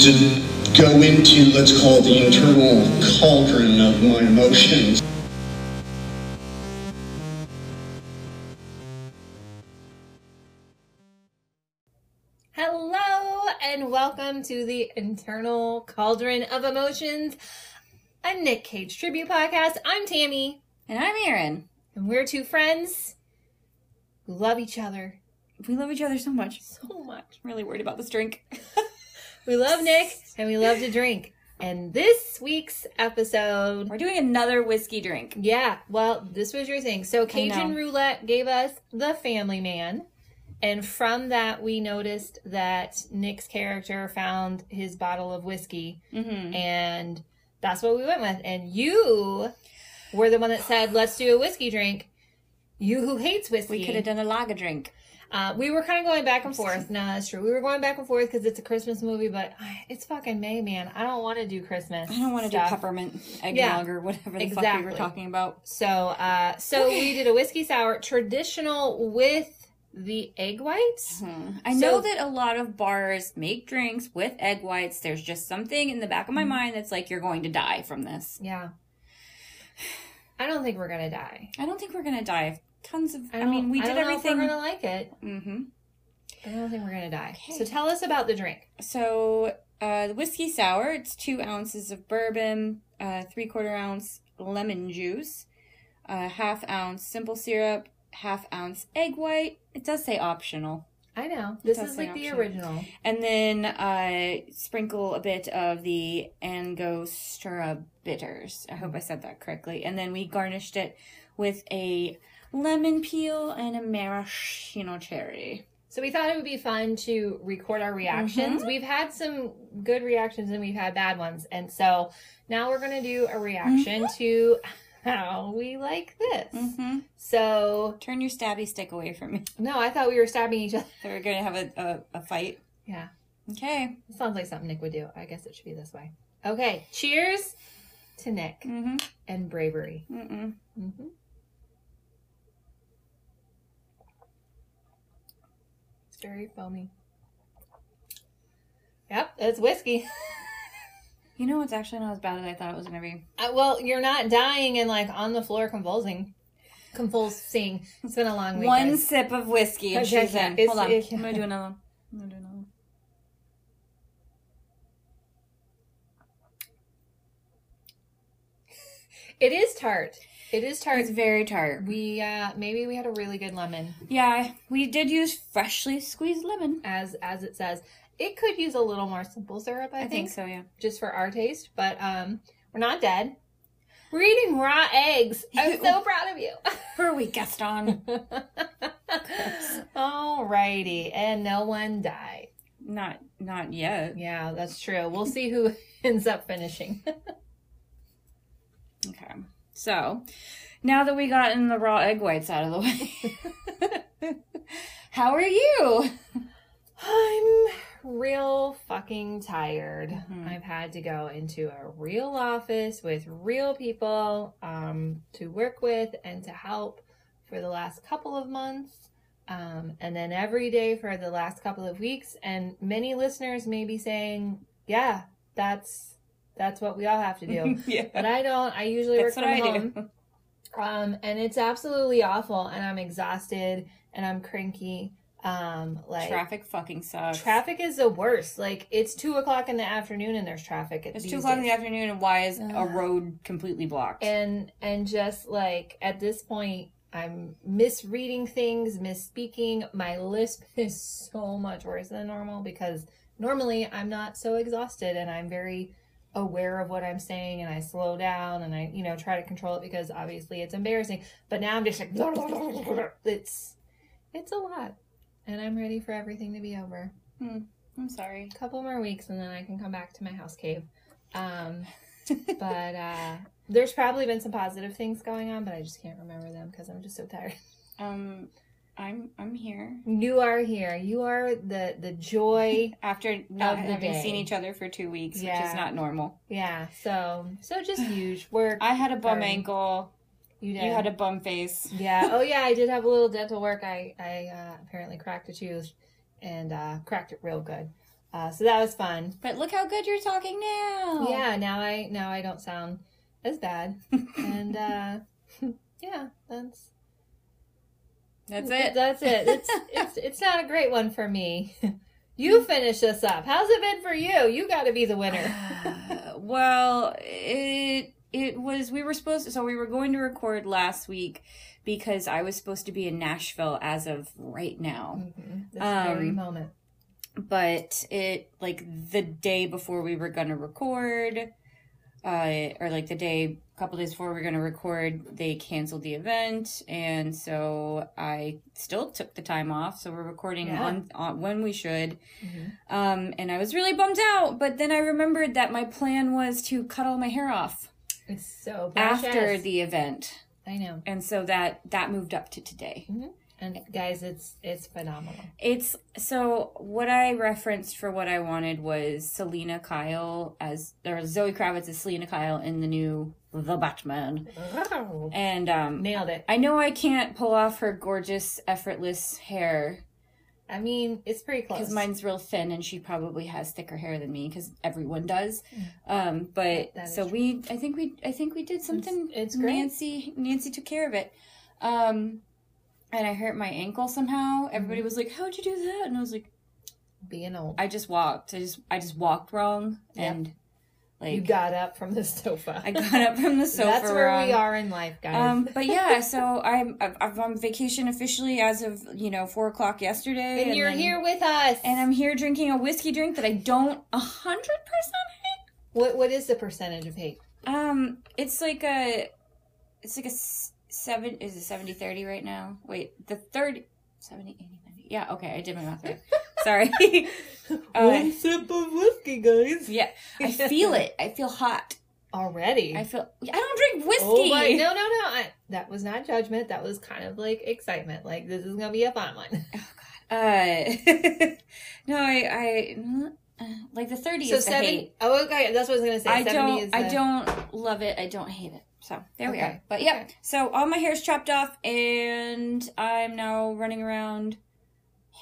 to go into, let's call it the internal cauldron of my emotions. Hello and welcome to the internal cauldron of emotions, a Nick Cage tribute podcast. I'm Tammy, And I'm Erin. and we're two friends who love each other We love each other so much. so much. I'm really worried about this drink. We love Nick and we love to drink. And this week's episode, We're doing another whiskey drink. yeah, well, this was your thing. So Cajun know. Roulette gave us the Family Man. And from that, we noticed that Nick's character found his bottle of whiskey Mm-hmm. and that's what we went with. And you were the one that said, "Let's do a whiskey drink." You who hates whiskey, We could have done a lager drink. Uh, we were kind of going back and forth. No, that's true. We were going back and forth because it's a Christmas movie, but ah, it's fucking May, man. I don't want to do Christmas. I don't want to do peppermint eggnog Yeah, or whatever the fuck we were talking about. So, uh, so we did a whiskey sour, traditional with the egg whites. Hmm. I So- know that a lot of bars make drinks with egg whites. There's just something in the back of my mind that's like you're going to die from this. Yeah. I don't think we're gonna die. I don't think we're gonna die. Tons of. I, don't- mean, we I did don't know if everything. we're gonna like it. Mm-hmm. I don't think we're gonna die. Okay. So tell us about the drink. So uh, the whiskey sour, it's two ounces of bourbon, uh, three quarter ounce lemon juice, uh, half ounce simple syrup, half ounce egg white. It does say optional. I know this is like the original. And then uh, sprinkle a bit of the Angostura bitters. I hope I said that correctly. And then we garnished it with a lemon peel and a maraschino cherry. So we thought it would be fun to record our reactions. We've had some good reactions and we've had bad ones. And so now we're going to do a reaction to how we like this. Mm-hmm. So, Turn your stabby stick away from me. no, I thought we were stabbing each other. So we're going to have a, a, a fight. Yeah. Okay. It sounds like something Nick would do. I guess it should be this way. Okay. Cheers to Nick Mm-hmm. and bravery. Mm-mm. hmm very foamy. Yep, it's whiskey. You know, it's actually not as bad as I thought it was going to be. Uh, well, you're not dying and like on the floor convulsing. Convulsing. It's been a long week. One guys. sip of whiskey and Okay, she's in. Hold on. I'm going to do another one. I'm going to do another one. It is tart. It is tart. It's very tart. We uh maybe we had a really good lemon, Yeah, we did use freshly squeezed lemon. as as it says. It could use a little more simple syrup, I, think. I think so, yeah. just for our taste. But um, we're not dead. We're eating raw eggs. I'm so proud of you. Who are we, Gaston? Alrighty, and no one died. not not yet. Yeah, that's true. We'll see who ends up finishing. Okay. So, now that we gotten the raw egg whites out of the way, how are you? I'm real fucking tired. Mhm. I've had to go into a real office with real people um, to work with and to help for the last couple of months. Um, and then every day for the last couple of weeks. And many listeners may be saying, yeah, that's that's what we all have to do. yeah. but I don't. I usually That's work what from I home. do. Um, and it's absolutely awful, and I'm exhausted, and I'm cranky. Um, like Traffic fucking sucks. traffic is the worst. Like it's two o'clock in the afternoon, and there's traffic. At It's two o'clock in the afternoon, and why is a road completely blocked? and and just like at this point, I'm misreading things, misspeaking. My lisp is so much worse than normal because normally I'm not so exhausted, and I'm very aware of what I'm saying and I slow down and I, you know, try to control it because obviously it's embarrassing. But now I'm just like it's it's a lot. And I'm ready for everything to be over. I'm sorry. A couple more weeks and then I can come back to my house cave. Um but uh there's probably been some positive things going on, but I just can't remember them because I'm just so tired. Um, I'm I'm here You are here. You are the the joy. after not having day. seen each other for two weeks, which is not normal. Yeah. So so just huge work. I had a bum Sorry. ankle. You did. You had a bum face. Yeah. Oh, yeah. I did have a little dental work. I I uh, apparently cracked a tooth and uh, cracked it real good. Uh, so that was fun. But look how good you're talking now. Yeah, now I now I don't sound as bad. and uh yeah, that's That's it. That's it. It's it's it's not a great one for me. You finish this up. How's it been for you? You got to be the winner. Uh, well, it it was we were supposed to so we were going to record last week because I was supposed to be in Nashville as of right now. This Um, very moment. But it like the day before we were gonna record, uh, or like the day a couple days before we are gonna record, they canceled the event, and so I still took the time off. So we're recording Yeah. on, on when we should. Mhm. Um, and I was really bummed out, but then I remembered that my plan was to cut all my hair off It's so after the event, I know. and so that that moved up to today. And guys, it's it's phenomenal. It's so what I referenced for what I wanted was Selina Kyle as or Zoe Kravitz as Selina Kyle in the new The Batman, and um, Nailed it. I know I can't pull off her gorgeous, effortless hair I mean, it's pretty close. because mine's real thin, and she probably has thicker hair than me because everyone does. Um, but so true. we, I think we, I think we did something. it's great. Nancy, Nancy took care of it. Um, and I hurt my ankle somehow. Mm-hmm. Everybody was like, "How'd you do that?" And I was like, being old. "I just walked. I just, I just walked wrong, Yep. and like you got up from the sofa. I got up from the sofa. That's where we are in life, guys. Um, but yeah, so I'm I'm on vacation officially as of you know four o'clock yesterday, and, you're then- here with us. and I'm here drinking a whiskey drink that I don't a hundred percent hate. what what is the percentage of hate? Um, it's like a, it's like a seven. Is it 70 30 right now? Wait, the third 70, 80, 90. Yeah, okay, I did my math right. Sorry. Uh, sip of whiskey, guys. yeah, I feel it. I feel hot. Already. I feel. I don't drink whiskey. Oh my! No, no, no! I, that was not judgment. That was kind of like excitement. Like this is gonna be a fun one. Oh god. Uh, no, I, I, like the thirty So is the seven hate. oh okay, that's what I was gonna say. I 70 don't, is I don't love it. I don't hate it. So there we Okay. are. But yeah, Okay. so all my hair's chopped off, and I'm now running around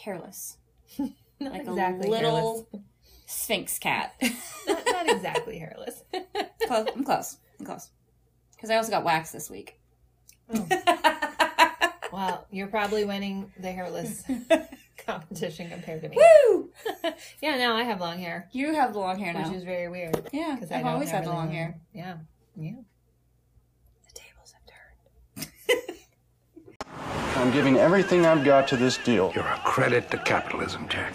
hairless, like exactly a little hairless. sphinx cat. not, not exactly hairless. close. I'm close. I'm close. Because I also got waxed this week. Oh. Well, you're probably winning the hairless competition compared to me. Woo! Yeah, now I have long hair, You have the long hair now. which is very weird yeah, because I've always had the really long hair. Yeah, yeah. The tables have turned. I'm giving everything I've got to this deal. You're a credit to capitalism, Jack.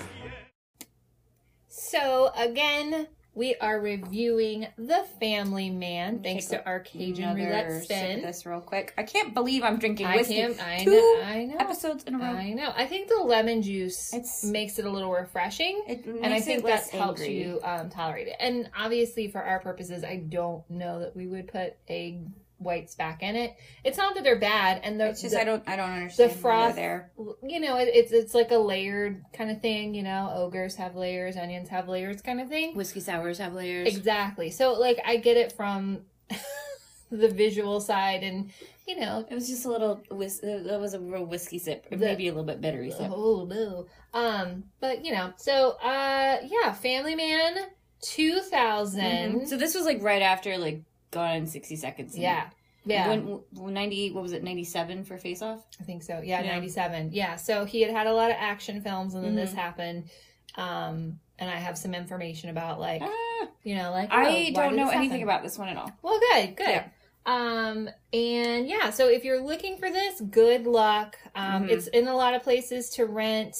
So again, we are reviewing The Family Man, thanks to our Cajun roulette spin. this real quick. I can't believe I'm drinking I whiskey. I Two know. I know. episodes in a row. I know. I think the lemon juice It's- makes it a little refreshing. It and I think that helps angry. you um, tolerate it. And obviously, for our purposes, I don't know that we would put egg whites back in it. It's not that they're bad, and the, It's just the- I don't I don't understand the why froth they're you know, it, it's it's like a layered kind of thing. You know, ogres have layers, onions have layers, kind of thing. Whiskey sours have layers. Exactly. So, like, I get it from the visual side, and you know, It was just a little whis- that was a real whiskey sip, The- maybe a little bit bittery sip. oh no. Um, but you know, so uh, yeah, Family Man, two Mhm. So this was like right after like Gone in sixty seconds. Yeah, yeah. When, when ninety what was it ninety seven for Face Off? I think so. Yeah, Yeah. 97. Yeah. So he had had a lot of action films and then this Mhm. happened. Um, and I have some information about like, Ah, you know, like, I don't know anything happen? about this one at all. Well, good, good. Yeah. Um, and yeah, so if you're looking for this, good luck. Um, Mhm. it's in a lot of places to rent.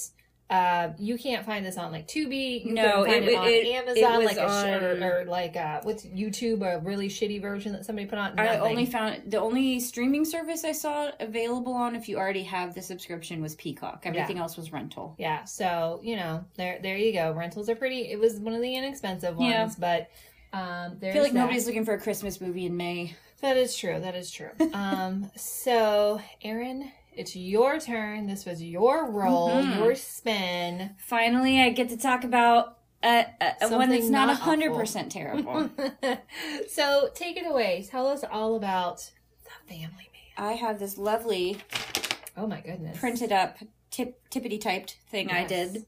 Uh, you can't find this on like Tubi. You No, it- it, on it- it Amazon, was like a sh- on- or, or like uh, what's YouTube, a really shitty version that somebody put on. I only found the only streaming service I saw available on if you already have the subscription was Peacock. Everything else was rental. Yeah, so you know, there there you go. Rentals are pretty. It was one of the inexpensive ones, Yeah. but um, there's I feel like that. nobody's looking for a Christmas movie in May. That is true. That is true. um, so Erin, it's your turn. This was your roll, Mhm. your spin. Finally, I get to talk about a, a, a one that's not not hundred percent terrible. so take it away. Tell us all about the Family Man. I have this lovely Oh my goodness! printed up tip tippity typed thing I did.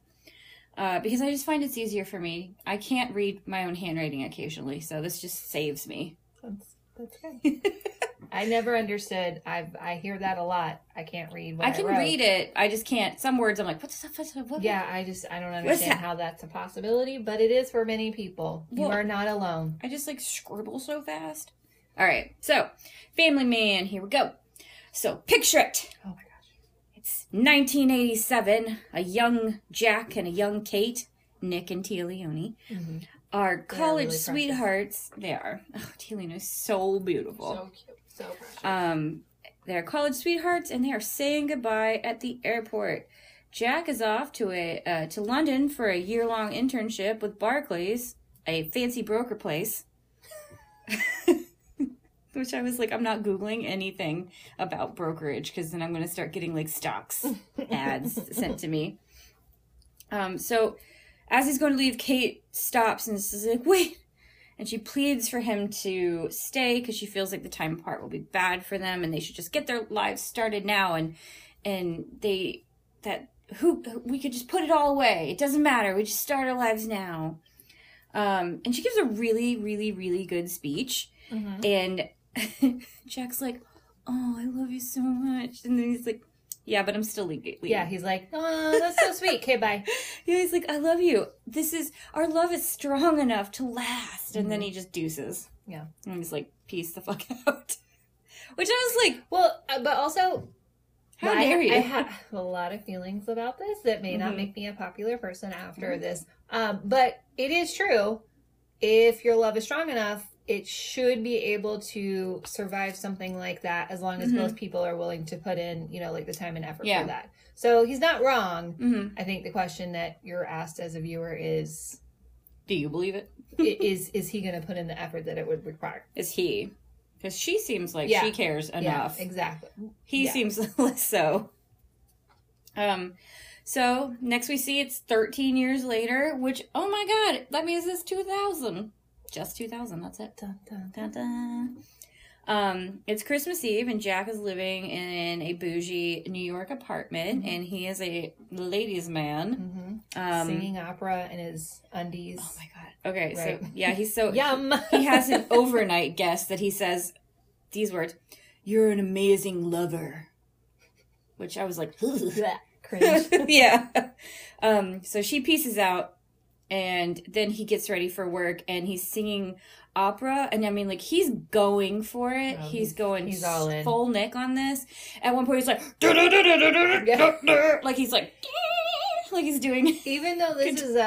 uh, because I just find it's easier for me. I can't read my own handwriting occasionally, so this just saves me. That's that's good. I never understood. I I hear that a lot. I can't read. What I I, can wrote. read it. I just can't. Some words I'm like, what's that? What's that? What? Yeah, I just I don't understand that? how that's a possibility, but it is for many people. You Well- are not alone. I just like scribble so fast. All right, so Family Man, here we go. So picture it. Oh my gosh. It's 1987. A young Jack and a young Kate, Nick and Téa Leoni, Mhm. Are college really precious. sweethearts. They are. Oh, Téa is so beautiful. So cute. So precious. Um, they're college sweethearts, and they are saying goodbye at the airport. Jack is off to a uh, to London for a year long internship with Barclays, a fancy broker place. Which I was like, I'm not googling anything about brokerage because then I'm going to start getting like stocks ads sent to me. Um, so as he's going to leave, Kate stops and says like, "Wait." And she pleads for him to stay because she feels like the time apart will be bad for them, and they should just get their lives started now. And and they that who we could just put it all away. It doesn't matter. We just start our lives now. Um, and she gives a really, really, really good speech. And Jack's like, "Oh, I love you so much," and then he's like, "Yeah, but I'm still leaving." yeah, he's like, oh, that's so sweet. Okay, bye. Yeah, he's like, I love you. This is our love is strong enough to last. And then he just deuces. Yeah. And he's like, peace the fuck out. Which I was like, Well, uh, but also, how I, dare you? I have a lot of feelings about this that may not Mhm. make me a popular person after this. Um, but it is true. If your love is strong enough, it should be able to survive something like that as long as Mhm. both people are willing to put in, you know, like the time and effort Yeah. for that. So he's not wrong. hmm I think the question that you're asked as a viewer is Do you believe it? is is he going to put in the effort that it would require? Is he? Because she seems like Yeah. she cares enough. Yeah, exactly. He seems less so. Um, so next we see it's 13 years later, which oh my god, that means it's 2000. Just 2000. That's it. Dun, dun, Dun. Um, it's Christmas Eve, and Jack is living in a bougie New York apartment, and he is a ladies' man. Mhm. Um, Singing opera in his undies. Oh my god. Okay, Right. so yeah, he's so Yum. he has an overnight guest that he says these words: "You're an amazing lover," which I was like, cringe. yeah. Um, so she pieces out, and then he gets ready for work, and he's singing opera, and I mean, like he's going for it. Oh, he's going he's all in. full Nick on this. At one point, he's like, like he's like, like he's doing. Even though this is a,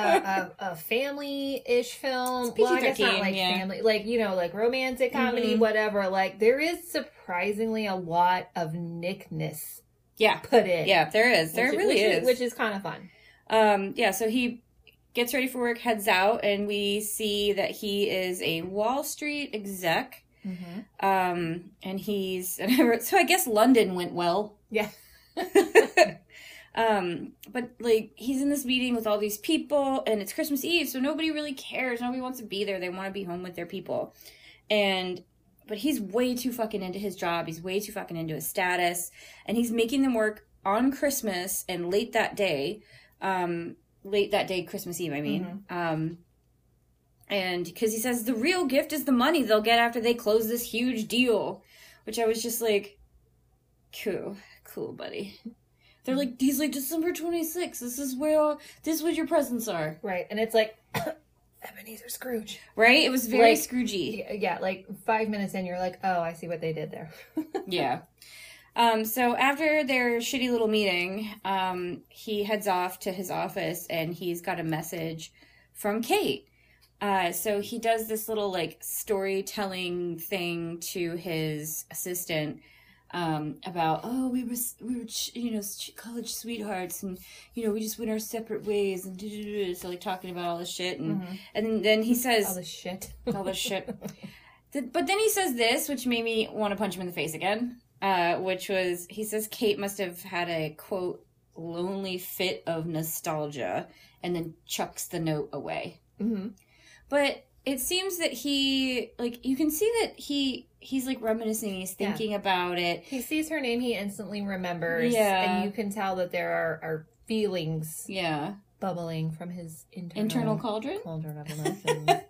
a, a family-ish film, It's well, I guess not like yeah. family, like you know, like romantic comedy, Mhm. whatever. Like there is surprisingly a lot of nickness Yeah, put in. yeah, there is. There which, really which is. which is kind of fun. Um, yeah, so he gets ready for work, heads out, and we see that he is a Wall Street exec. Mm-hmm. Um, and he's and I wrote, so I guess London went well. Yeah. um, but like he's in this meeting with all these people, and it's Christmas Eve, so nobody really cares. Nobody wants to be there. They want to be home with their people, and but he's way too fucking into his job. He's way too fucking into his status, and he's making them work on Christmas and late that day. Um, late that day, Christmas Eve. I mean, um, and because he says the real gift is the money they'll get after they close this huge deal, which I was just like, cool, cool, buddy. They're like, he's like December twenty sixth. This is where this is what your presents are, Right, and it's like Ebenezer Scrooge. right? It was very Like- Scroogey. Yeah, yeah, like five minutes in, you're like, oh, I see what they did there. yeah. Um, so after their shitty little meeting, um, he heads off to his office and he's got a message from Kate. Uh, so he does this little like storytelling thing to his assistant um, about oh we were we were ch- you know ch- college sweethearts and you know we just went our separate ways and so like talking about all this shit and and then he says All this shit. all this shit. But then he says this, which made me want to punch him in the face again. Uh, which was he says Kate must have had a quote lonely fit of nostalgia, and then chucks the note away. hmm But it seems that he like you can see that he he's like reminiscing. He's Yeah. thinking about it. He sees her name, he instantly remembers. Yeah. And you can tell that there are, are feelings Yeah. bubbling from his internal, Internal cauldron. cauldron of emotions.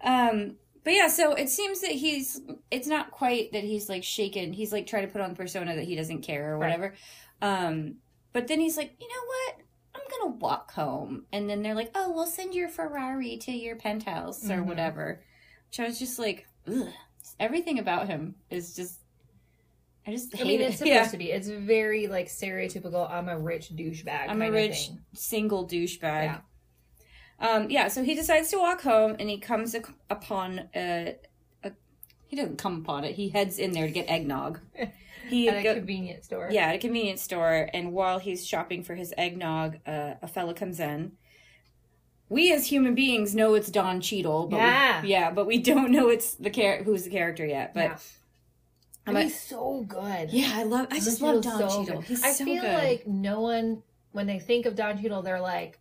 Um, but yeah, so it seems that he's it's not quite that he's like shaken. He's like trying to put on the persona that he doesn't care or Right. whatever. Um, but then he's like, you know what? I'm gonna walk home, and then they're like, oh, we'll send your Ferrari to your penthouse or Mhm. whatever. Which I was just like, ugh. Everything about him is just. I just hate I mean, it. it's supposed yeah. to be. It's very like stereotypical. I'm a rich douchebag. I'm a rich single douchebag. Yeah. Um, yeah, so he decides to walk home and he comes ac- upon a, a. He doesn't come upon it. He heads in there to get eggnog. He at a go- convenience store. yeah, at a convenience store, and while he's shopping for his eggnog, uh, a fella comes in. We as human beings know it's Don Cheadle, but Yeah. we, yeah, but we don't know it's the char- who's the character yet. But Yeah. I'm And he's so good. yeah, I love. I just love Don so Cheadle. I so feel good. like no one, when they think of Don Cheadle, they're like,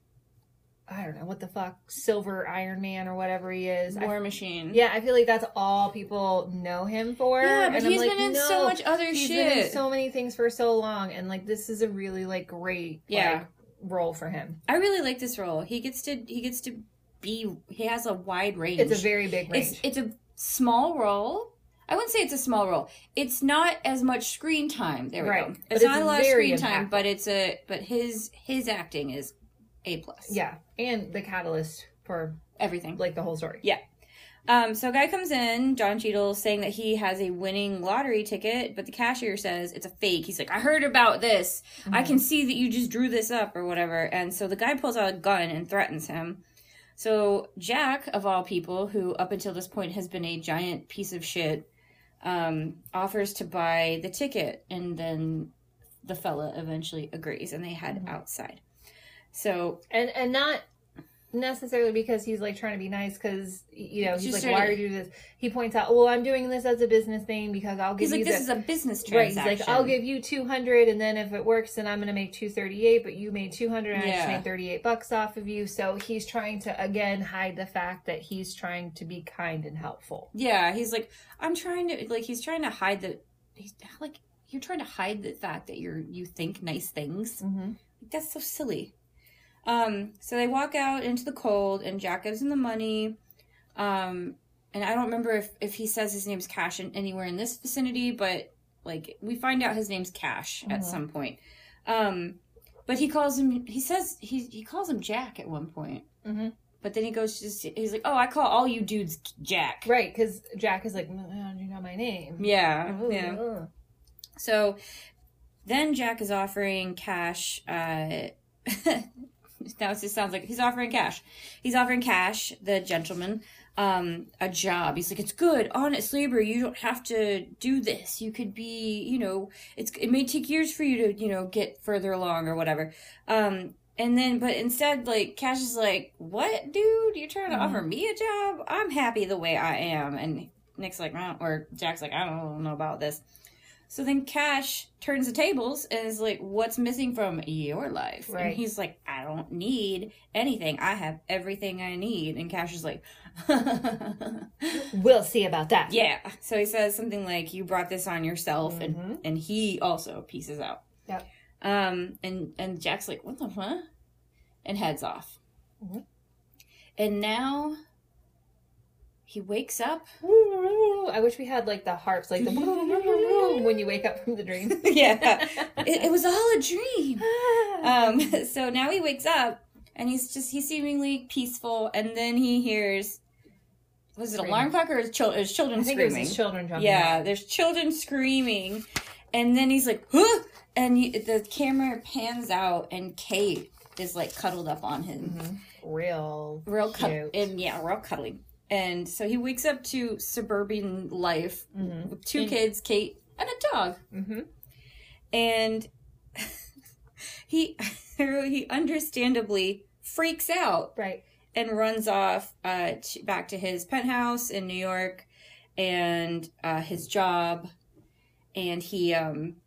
I don't know what the fuck, Silver Iron Man or whatever he is. I- War Machine. yeah, I feel like that's all people know him for. Yeah, but and I'm he's like, been in no, so much other he's shit. been in so many things for so long, and like this is a really like great Yeah. like, role for him. I really like this role. He gets to he gets to be he has a wide range. It's a very big range. it's it's a small role. I wouldn't say it's a small role. It's not as much screen time. There we Right. go. It's, it's not a lot of screen time, but it's a but his his acting is a plus. yeah, and the catalyst for everything. like the whole story. Yeah. Um, so a guy comes in, Don Cheadle, saying that he has a winning lottery ticket, but the cashier says it's a fake. He's like, I heard about this. I can see that you just drew this up or whatever. And so the guy pulls out a gun and threatens him. So Jack, of all people, who up until this point has been a giant piece of shit, um, offers to buy the ticket, and then the fella eventually agrees, and they head outside. So and and not necessarily because he's like trying to be nice because you know He's he's like why to- are you doing this he points out well i'm doing this as a business thing because i'll give he's like, you "This the- is a business transaction right he's like i'll give you 200 and then if it works then i'm gonna make 238 but you made 200 and i just made 38 bucks off of you so he's trying to again hide the fact that he's trying to be kind and helpful Yeah, he's like, I'm trying to like he's trying to hide the he's like you're trying to hide the fact that you're you think nice things. mm-hmm. That's so silly. Um, so they walk out into the cold and Jack gives him the money. Um, and I don't remember if, if he says his name's Cash in, anywhere in this vicinity, but like we find out his name's Cash at Mhm. some point. Um, but he calls him he says he he calls him Jack at one point. Mhm. But then he goes just he's like, "Oh, I call all you dudes Jack." right because jack is like "Mm, how do you know my name Yeah, Ooh, yeah. So then Jack is offering cash. Uh, now it just sounds like he's offering cash. He's offering cash, the gentleman, um, a job. He's like, it's good, honest labor. You don't have to do this. You could be, you know, it's it may take years for you to, you know, get further along or whatever. Um, and then, but instead, like Cash is like, "What, dude? You're trying to offer me a job? I'm happy the way I am." And Nick's like, "Uh," or Jack's like, "I don't know about this." So then Cash turns the tables and is like, What's missing from your life? Right. And he's like, I don't need anything. I have everything I need. And Cash is like, we'll see about that Yeah. So he says something like, You brought this on yourself Mhm. and and he also pieces out. Yep. Um and and Jack's like, What the fuck? And heads off. Mhm. And now he wakes up I wish we had like the harps, like the when you wake up from the dream. yeah. It, it was all a dream. Um, so now he wakes up and he's just he's seemingly peaceful, and then he hears was it alarm clock or his, chil- his children I think it was screaming? his children jumping. yeah, out. there's children screaming, and then he's like, huh! and you, the camera pans out, and Kate is like cuddled up on him, real, real cut, cute. and yeah, real cuddling. And so he wakes up to suburban life Mhm. with two And- kids, Kate, and a dog. Mhm. and he he understandably freaks out Right. and runs off uh, to, back to his penthouse in New York and uh, his job, and he um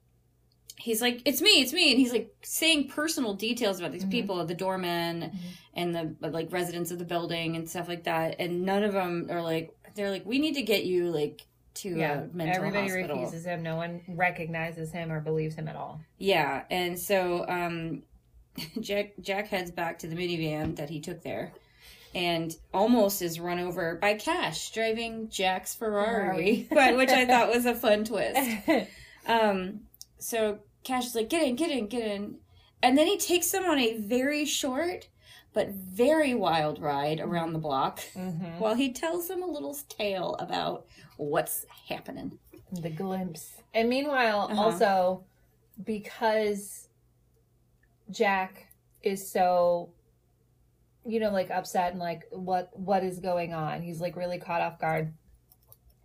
he's like it's me it's me and he's like saying personal details about these Mhm. people the doormen and the like residents of the building and stuff like that and none of them are like they're like we need to get you like to Yeah. a mental Everybody hospital refuses him. No one recognizes him or believes him at all. yeah, and so um Jack Jack heads back to the minivan that he took there, and almost is run over by Cash driving Jack's Ferrari, but- which I thought was a fun twist. Um, so Cash is like, "Get in, get in, get in," and then he takes them on a very short but very wild ride around the block Mhm. while he tells them a little tale about what's happening. the glimpse. And meanwhile, Uh-huh. also because Jack is so you know like upset and like what what is going on. He's like really caught off guard.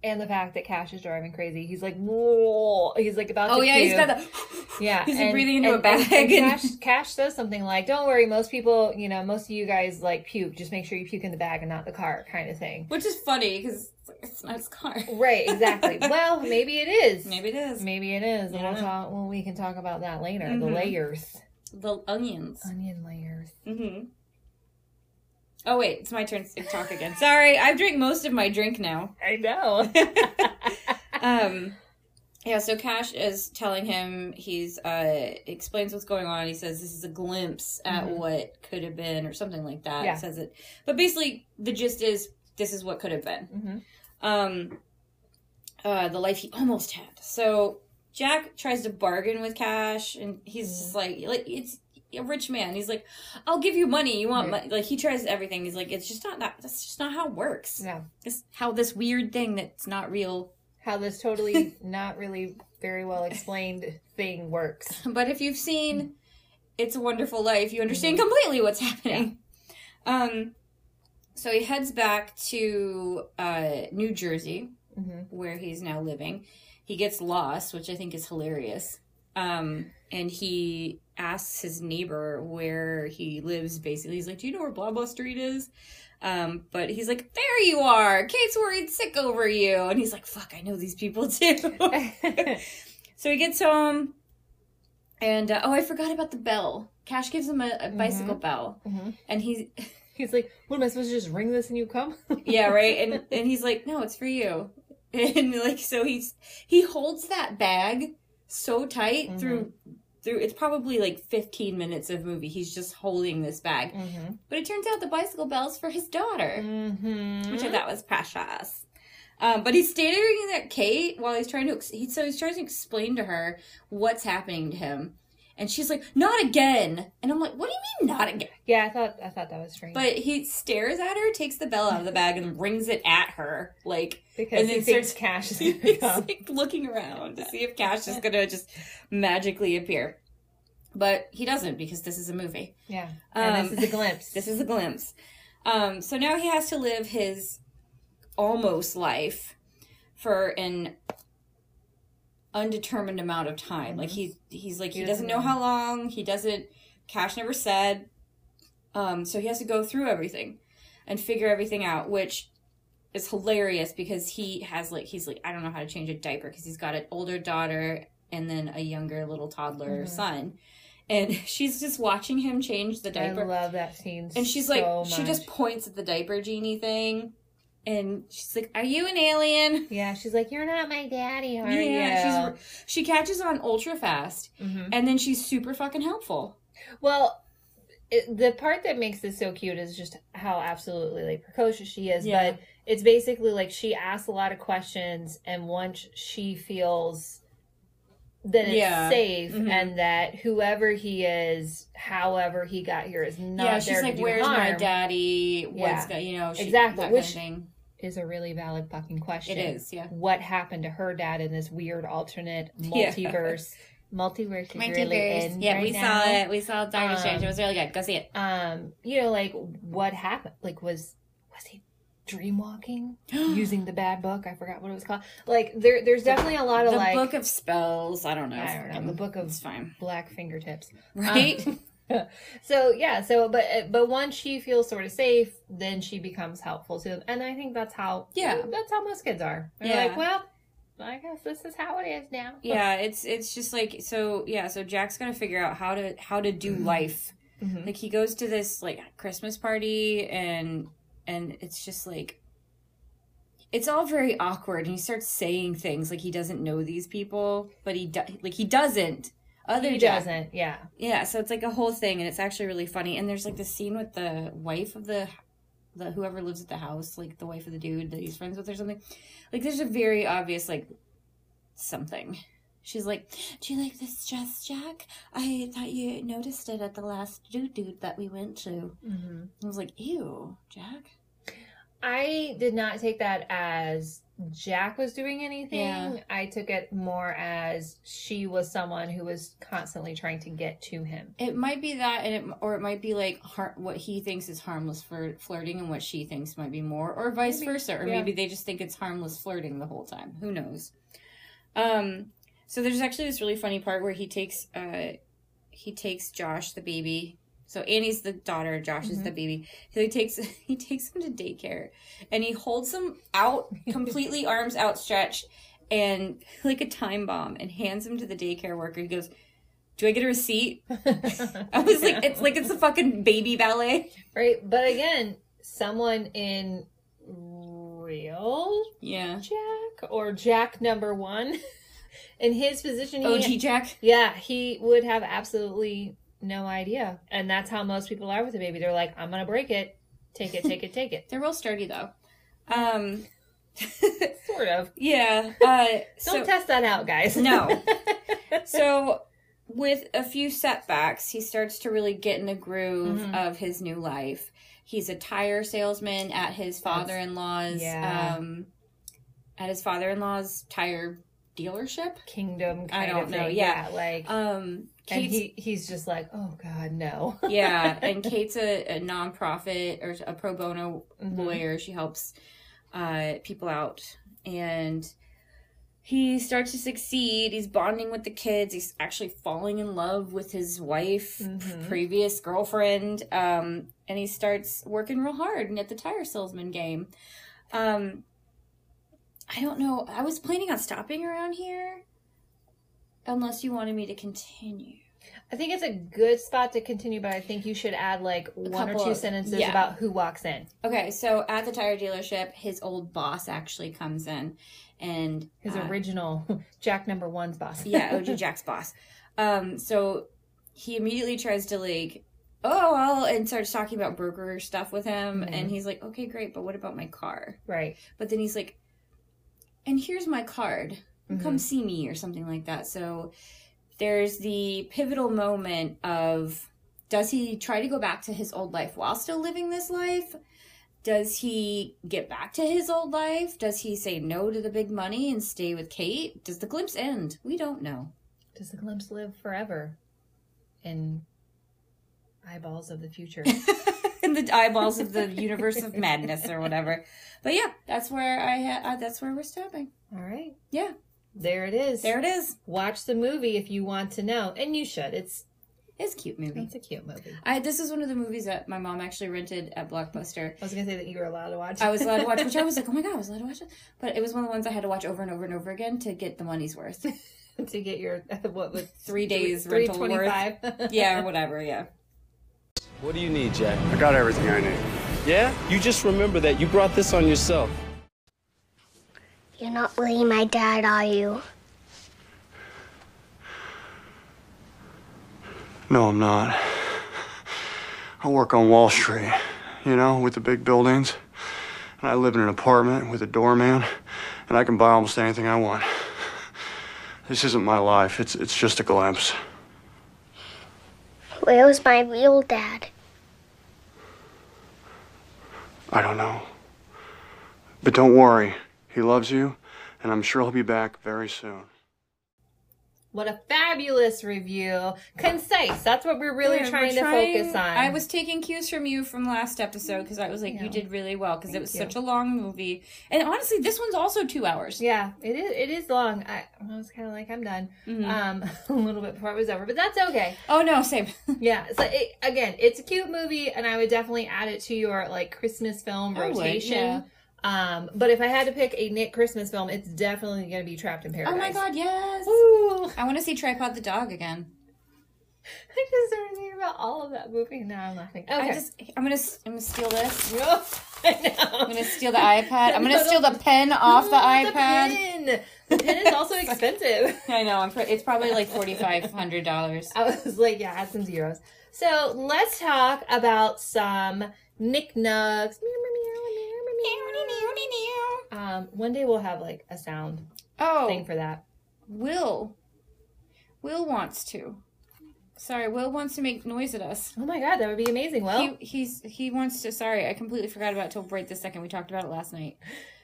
And the fact that Cash is driving crazy. He's like, whoa. He's like about to Oh yeah, he's puke. got the Yeah, He's, like, breathing into a bag And, and- Cash, Cash says something like, "Don't worry, most people, you know, most of you guys like puke. Just make sure you puke in the bag and not the car, kind of thing." which is funny because it's not his car. Right, exactly. well, maybe it is. Maybe it is Maybe it is. And Yeah. we'll talk. Well, we can talk about that later. The Mhm. layers, the onions. onion layers. hmm Oh wait, it's my turn to talk again. Sorry, I've drank most of my drink now. I know. Um, yeah. So Cash is telling him he's uh explains what's going on. He says this is a glimpse at Mhm. what could have been, or something like that. Yeah. Says it, but basically the gist is this is what could have been. hmm um uh the life he almost had so jack tries to bargain with cash and he's just like like it's a rich man. He's like i'll give you money. You want money like he tries everything. He's like it's just not that that's just not how it works. Yeah. it's how this weird thing that's not real. How this totally not really very well explained thing works. but if you've seen it's a wonderful life you understand completely what's happening. Um so he heads back to uh new jersey hmm where he's now living. He gets lost, which I think is hilarious. Um, and he asks his neighbor where he lives. Basically, he's like, "Do you know where blah blah street is?" Um, but he's like, "There you are. Kate's worried sick over you." And he's like, "Fuck, I know these people too." so he gets home, and uh, oh, I forgot about the bell. Cash gives him a, a bicycle bell, hmm and he's He's like, "What am I supposed to just ring this and you come?" yeah right and and he's like no it's for you and like so he's he holds that bag so tight Mhm. through through it's probably like 15 minutes of movie. He's just holding this bag. Hmm but it turns out the bicycle bell's for his daughter hmm which i thought was precious. Um, but he's staring at Kate while he's trying to. ex- He, so he's trying to explain to her what's happening to him, and she's like, "Not again!" And I'm like, "What do you mean, not again?" Yeah, I thought I thought that was strange. But he stares at her, takes the bell out of the bag, and rings it at her, like because and he then thinks starts- Cash is he's like looking around to see if Cash is gonna just magically appear. But he doesn't because this is a movie. Yeah, and Um, this is a glimpse. This is a glimpse. Um, so now he has to live his almost life for an undetermined amount of time. Like he he's like he, He doesn't doesn't know how long. He doesn't. Cash never said. Um, so he has to go through everything and figure everything out, which is hilarious because he has like he's like I don't know how to change a diaper because he's got an older daughter and then a younger little toddler Mhm. son, and she's just watching him change the diaper. I love that scene. and she's so like she just points at the diaper genie thing and she's like are you an alien yeah, she's like, "You're not my daddy, are yeah you?" she's she catches on ultra fast Mhm. and then she's super fucking helpful Well, it, the part that makes this so cute is just how absolutely like precocious she is. Yeah. But it's basically like she asks a lot of questions, and once she feels that it's Yeah. safe Mhm. and that whoever he is, however he got here, is not yeah there she's like where's my daddy what's Yeah. go you know she, Exactly, which- kind of. Is a really valid fucking question. it is yeah. What happened to her dad in this weird alternate Yeah. multiverse? Multiverse is really in yeah right we now. saw it. We saw Doctor Strange. It Um, was really good. Go see it. um you know like what happened? Like was was he dream walking using the bad book? I forgot what it was called. Like there there's definitely a lot of the like book of spells. I don't know. I don't know, the book of- it's fine. black fingertips. Right so yeah so but but once she feels sort of safe then she becomes helpful to them and i think that's how Yeah. that's how most kids are they're Yeah. like well i guess this is how it is now yeah it's it's just like so yeah so jack's gonna figure out how to how to do life Mhm. like he goes to this like christmas party and and it's just like it's all very awkward and he starts saying things like he doesn't know these people but he do, like he doesn't other he Jack. doesn't. Yeah. Yeah, so it's like a whole thing, and it's actually really funny. And there's like the scene with the wife of the, the whoever lives at the house, like the wife of the dude that he's friends with or something. Like there's a very obvious like something. She's like, "Do you like this dress, Jack? I thought you noticed it at the last dude dude that we went to." hmm I was like, "Ew, Jack." I did not take that as Jack was doing anything. Yeah. I took it more as she was someone who was constantly trying to get to him. It might be that, and it or it might be like har- what he thinks is harmless for flirting, and what she thinks might be more, or vice Maybe, versa, or yeah. maybe they just think it's harmless flirting the whole time. Who knows? Um, so there's actually this really funny part where he takes uh he takes Josh the baby. So Annie's the daughter, Josh is the mm-hmm. baby. He takes he takes him to daycare, and he holds him out completely, arms outstretched, and like a time bomb, and hands him to the daycare worker. He goes. Do I get a receipt? I was like, it's like it's a fucking baby ballet. right. But again, someone in real Yeah. Jack or Jack number one in his position. he- OG Jack. Yeah, he would have absolutely no idea. And that's how most people are with a baby. They're like, I'm going to break it. Take it, take it, take it. They're real sturdy though. Um, Sort of. yeah. Uh, Don't so, test that out, guys. No. so with a few setbacks, he starts to really get in the groove Mm-hmm. of his new life. He's a tire salesman at his father-in-law's yeah. um at his father-in-law's tire dealership. Kingdom kind I don't know, thing. yeah. like, Um and he, he's just like, oh, God, no. yeah, and Kate's a, a nonprofit or a pro bono Mhm. lawyer. She helps uh, people out, and he starts to succeed. He's bonding with the kids. He's actually falling in love with his wife, Mhm. previous girlfriend, um, and he starts working real hard and at the tire salesman game. Um, I don't know. I was planning on stopping around here, unless you wanted me to continue. I think it's a good spot to continue, but I think you should add like one or two of- sentences yeah. about who walks in. Okay, so at the tire dealership, his old boss actually comes in, and His uh, original Jack number one's boss. yeah, OG Jack's boss. Um, so he immediately tries to like, oh well, and starts talking about broker stuff with him, Mhm. and he's like, okay, great, but what about my car? right. But then he's like, and here's my card. Mhm. Come see me or something like that. So there's the pivotal moment of does he try to go back to his old life while still living this life? Does he get back to his old life? Does he say no to the big money and stay with Kate? Does the glimpse end? We don't know. Does the glimpse live forever in eyeballs of the future? In the eyeballs of the universe of madness or whatever. But yeah, that's where I ha- uh, that's where we're stopping. All right. Yeah, There it is. there it is. Watch the movie if you want to know, and you should. It's It's a cute movie. it's a cute movie. I this is one of the movies that my mom actually rented at Blockbuster. I was gonna say that you were allowed to watch. I was allowed to watch, which I was like, oh my god, I was allowed to watch it. But it was one of the ones I had to watch over and over and over again to get the money's worth. to get your what was Three days three rental worth. Yeah, or whatever. Yeah. What do you need, Jack? I got everything I need. Yeah? You just remember that you brought this on yourself. You're not really my dad, are you? No, I'm not. I work on Wall Street, you know, with the big buildings. And I live in an apartment with a doorman, and I can buy almost anything I want. This isn't my life. It's it's just a glimpse. Where was my real dad? I don't know. But don't worry. He loves you, and I'm sure he'll be back very soon. What a fabulous review! Concise. That's what we're really Yeah, trying we're to focus on. I was taking cues from you from last episode because I was like, you did really well because it was you. such a long movie. And honestly, this one's also two hours. Yeah, it is. It is long. I, I was kind of like, I'm done. Mm-hmm. Um, a little bit before it was over, but that's okay. Oh no, same. Yeah. So it, again, it's a cute movie, and I would definitely add it to your like Christmas film I would, rotation. yeah. Um, but if I had to pick a Nick Christmas film, it's definitely going to be Trapped in Paradise. oh my god, yes. Ooh. I want to see Tripod the dog again. I just started thinking about all of that movie, and now I'm laughing. Okay. I just, I'm gonna, I'm gonna steal this. I know. I'm gonna steal the iPad. I'm gonna steal the pen off the iPad. pen. The pen is also expensive. I know. I'm. Pre- it's probably like forty five hundred dollars. I was like, yeah, add some zeros. So let's talk about some Nick Nugs. Um, one day we'll have like a sound Oh, thing for that. Will. Will wants to. Sorry, Will wants to make noise at us. Oh my god, that would be amazing. Well, he he's he wants to. Sorry, I completely forgot about it till right this second. We talked about it last night.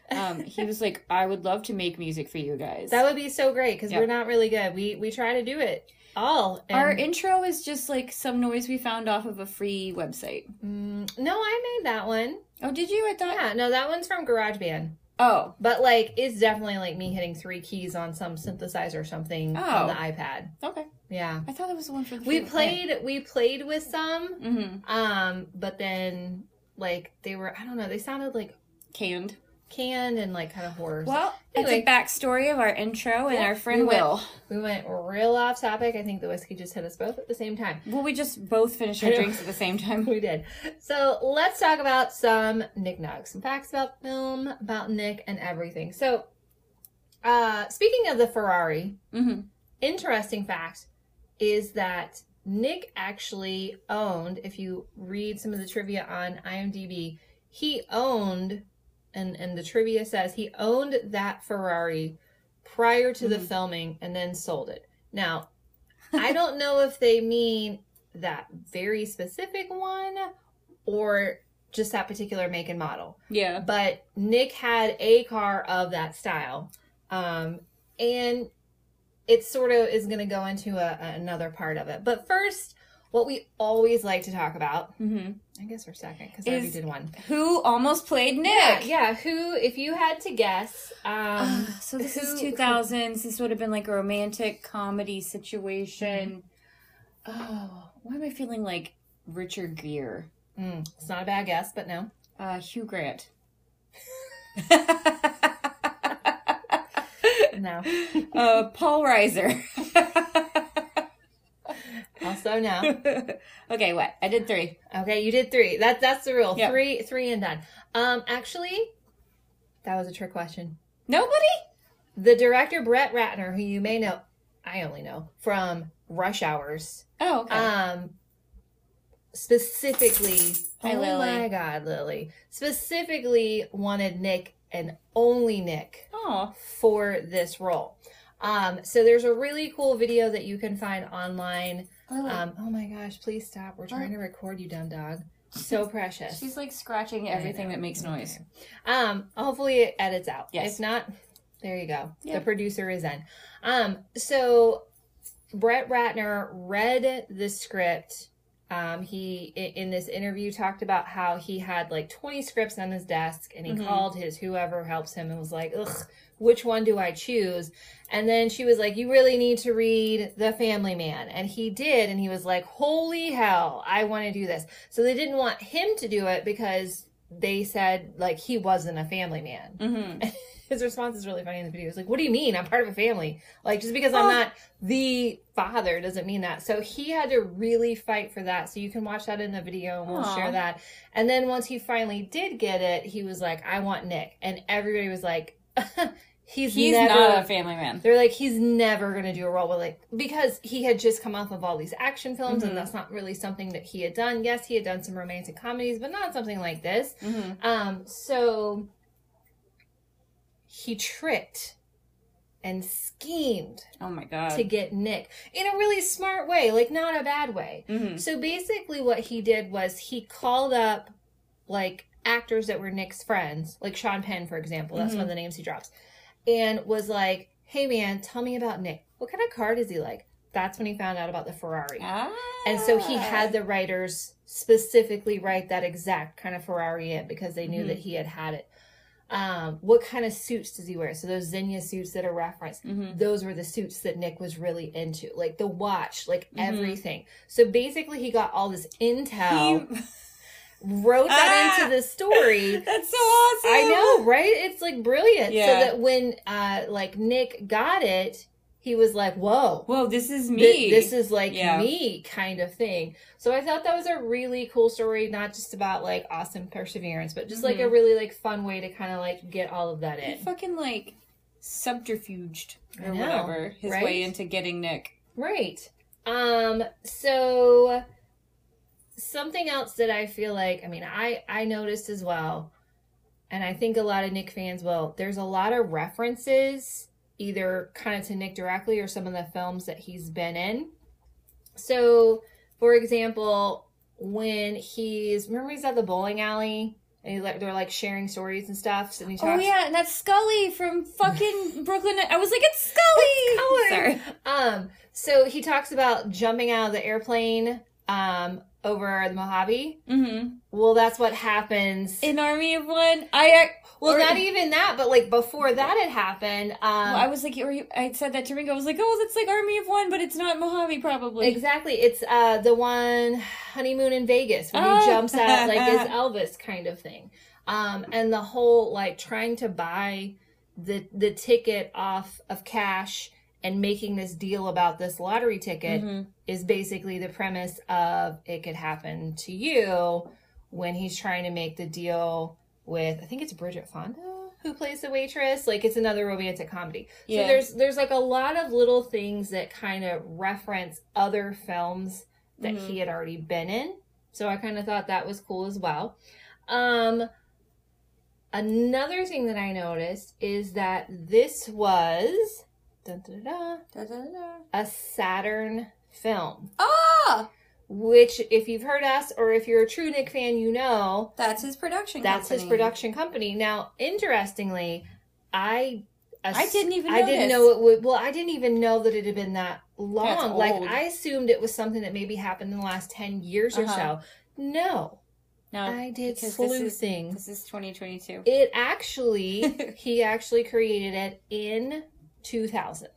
Um, he was like, "I would love to make music for you guys." that would be so great because Yep. we're not really good. We we try to do it all. And, Our intro is just like some noise we found off of a free website. Mm, no, I made that one. Oh, did you? I thought. Yeah, no, that one's from GarageBand. Oh, But like, it's definitely like me hitting three keys on some synthesizer or something Oh. on the iPad. okay. Yeah, I thought it was the one for the. we played we played with some, Mm-hmm. um, but then like they were I don't know they sounded like Canned. Canned and like kind of horror. Well, Anyway. that's a backstory of our intro and Yeah, our friend we went- Will. we went real off topic. I think the whiskey just hit us both at the same time. Well, we just both finished our drinks at the same time. We did. So let's talk about some Nick Nugs, some facts about film, about Nick, and everything. So, uh, speaking of the Ferrari, Mm-hmm. interesting fact is that Nick actually owned, if you read some of the trivia on IMDb, he owned, and, and the trivia says he owned that Ferrari prior to the filming and then sold it. Now, I don't know if they mean that very specific one or just that particular make and model Yeah. but Nick had a car of that style. Um, and it sort of is going to go into a, another part of it. But first, what we always like to talk about, Mm-hmm. I guess we're second because I already did one. Who almost played Nick? Yeah, yeah. Who, if you had to guess, um, so this who- is 2000s. This would have been like a romantic comedy situation. Oh, why am I feeling like Richard Gere? mm, it's not a bad guess, but no. Uh, Hugh Grant. No. uh, Paul Reiser. Also no. okay, what? I did three. Okay, you did three. That that's the rule. Yeah. Three, three, and done. Um, actually, that was a trick question. Nobody? The director Brett Ratner, who you may know, I only know from Rush Hours, Oh, okay. um, specifically. Hi, oh Lily. my God, Lily! Specifically wanted Nick and only Nick oh, for this role. Um, so there's a really cool video that you can find online. Um, oh my gosh, please stop! We're trying to record you, dumb dog. So precious. She's like scratching everything that makes noise. Um, hopefully it edits out. Yes. If not, there you go. Yeah. The producer is in. Um, so Brett Ratner read the script. Um, he in this interview talked about how he had like 20 scripts on his desk and he Mhm. called his whoever helps him and was like, ugh, which one do I choose? And then she was like, you really need to read The Family Man. And he did. And he was like, holy hell, I want to do this. So they didn't want him to do it because they said like he wasn't a family man. Mm-hmm. His response is really funny in the video. He's like, "What do you mean? I'm part of a family. Like just because I'm not the father doesn't mean that." So he had to really fight for that. So you can watch that in the video and we'll Aw. share that. And then once he finally did get it, he was like, "I want Nick," and everybody was like, "He's, He's never." not a family man. they're like, he's never gonna do a role with like because he had just come off of all these action films, Mhm. and that's not really something that he had done. Yes, he had done some romantic comedies, but not something like this. Mm-hmm. Um, so he tricked and schemed Oh my god. to get Nick in a really smart way, like not a bad way. mm-hmm. So basically, what he did was he called up like actors that were Nick's friends, like Sean Penn, for example. That's one of the names he drops, and was like, "Hey, man, tell me about Nick. What kind of car does he like?" That's when he found out about the Ferrari. Ah. And so he had the writers specifically write that exact kind of Ferrari in because they knew Mhm. that he had had it. Um, what kind of suits does he wear? So those Zegna suits that are referenced, Mhm. those were the suits that Nick was really into, like the watch, like Mhm. everything. So basically, he got all this intel, He- wrote that Ah! into the story. That's so awesome. I know, right? It's like brilliant. Yeah. So that when uh like Nick got it, he was like, "Whoa, Whoa, this is Th- me. this is like Yeah. me kind of thing. So I thought that was a really cool story, not just about like awesome perseverance, but just like a really like fun way to kind of like get all of that He in. fucking like subterfuged or know, whatever his right? way into getting Nick. Right. Um so something else that I feel like I mean I I noticed as well and I think a lot of Nick fans will there's a lot of references either kind of to Nick directly or some of the films that he's been in. So, for example, when he's remember he's at the bowling alley and he's like they're like sharing stories and stuff and he Oh yeah, and that's Scully from fucking Brooklyn. I was like, it's Scully. Sorry. Um, so he talks about jumping out of the airplane um over the Mojave. Mm-hmm. Well, that's what happens. In Army of One, I well, or- not even that, but like before that had happened. Um, well, I was like, or you, I said that to Ringo. I was like, oh, that's like Army of One, but it's not Mojave, probably. exactly. It's uh the one honeymoon in Vegas when Oh. he jumps out like is Elvis kind of thing. Um, and the whole like trying to buy the the ticket off of cash and making this deal about this lottery ticket Mhm. is basically the premise of it could happen to you when he's trying to make the deal with I think it's Bridget Fonda who plays the waitress. Like it's another romantic comedy. Yeah. So there's there's like a lot of little things that kind of reference other films that Mhm. he had already been in. So I kind of thought that was cool as well. Um another thing that I noticed is that this was dun, dun, dun, a Saturn film Ah, which if you've heard us or if you're a true Nick fan, you know that's his production. that's his company. production company. Now, interestingly, I I didn't even I didn't know it would. Well, I didn't even know that it had been that long. Like. I assumed it was something that maybe happened in the last ten years or Uh-huh. so. No, No, I did because this is- This is 2022. It actually, he actually created it in 2000.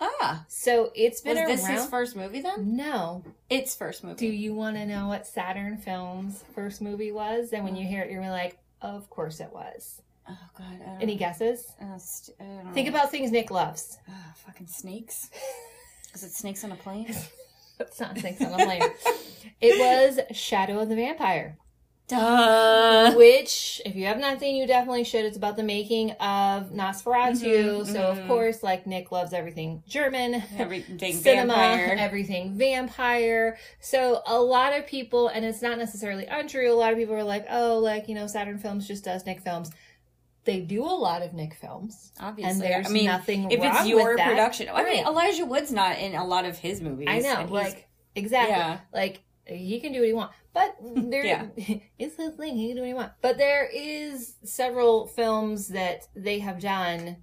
Ah, So it's been was this around. his first movie then? no, Its first movie. Do you want to know what Saturn Films' first movie was? And when you hear it, you're like, of course it was. Oh God. Any guesses? St- I don't Think know. about things Nick loves. Ah, fucking snakes. Is it snakes on a plane? It's not things on a plane. it was Shadow of the Vampire, Duh. which, if you have not seen, you definitely should. It's about the making of Nosferatu. Mhm, so, of mhm. course, like Nick loves everything German. Everything cinema, vampire. everything vampire. So a lot of people, and it's not necessarily untrue. A lot of people are like, "Oh, like you know, Saturn Films just does Nick films." They do a lot of Nick films, Obviously, and there's I mean, nothing if wrong it's your with that. production. I mean, Right. Elijah Wood's not in a lot of his movies. I know, like exactly, Yeah. like he can do what he wants, but there, Yeah. it's his thing. He can do what he wants. But there is several films that they have done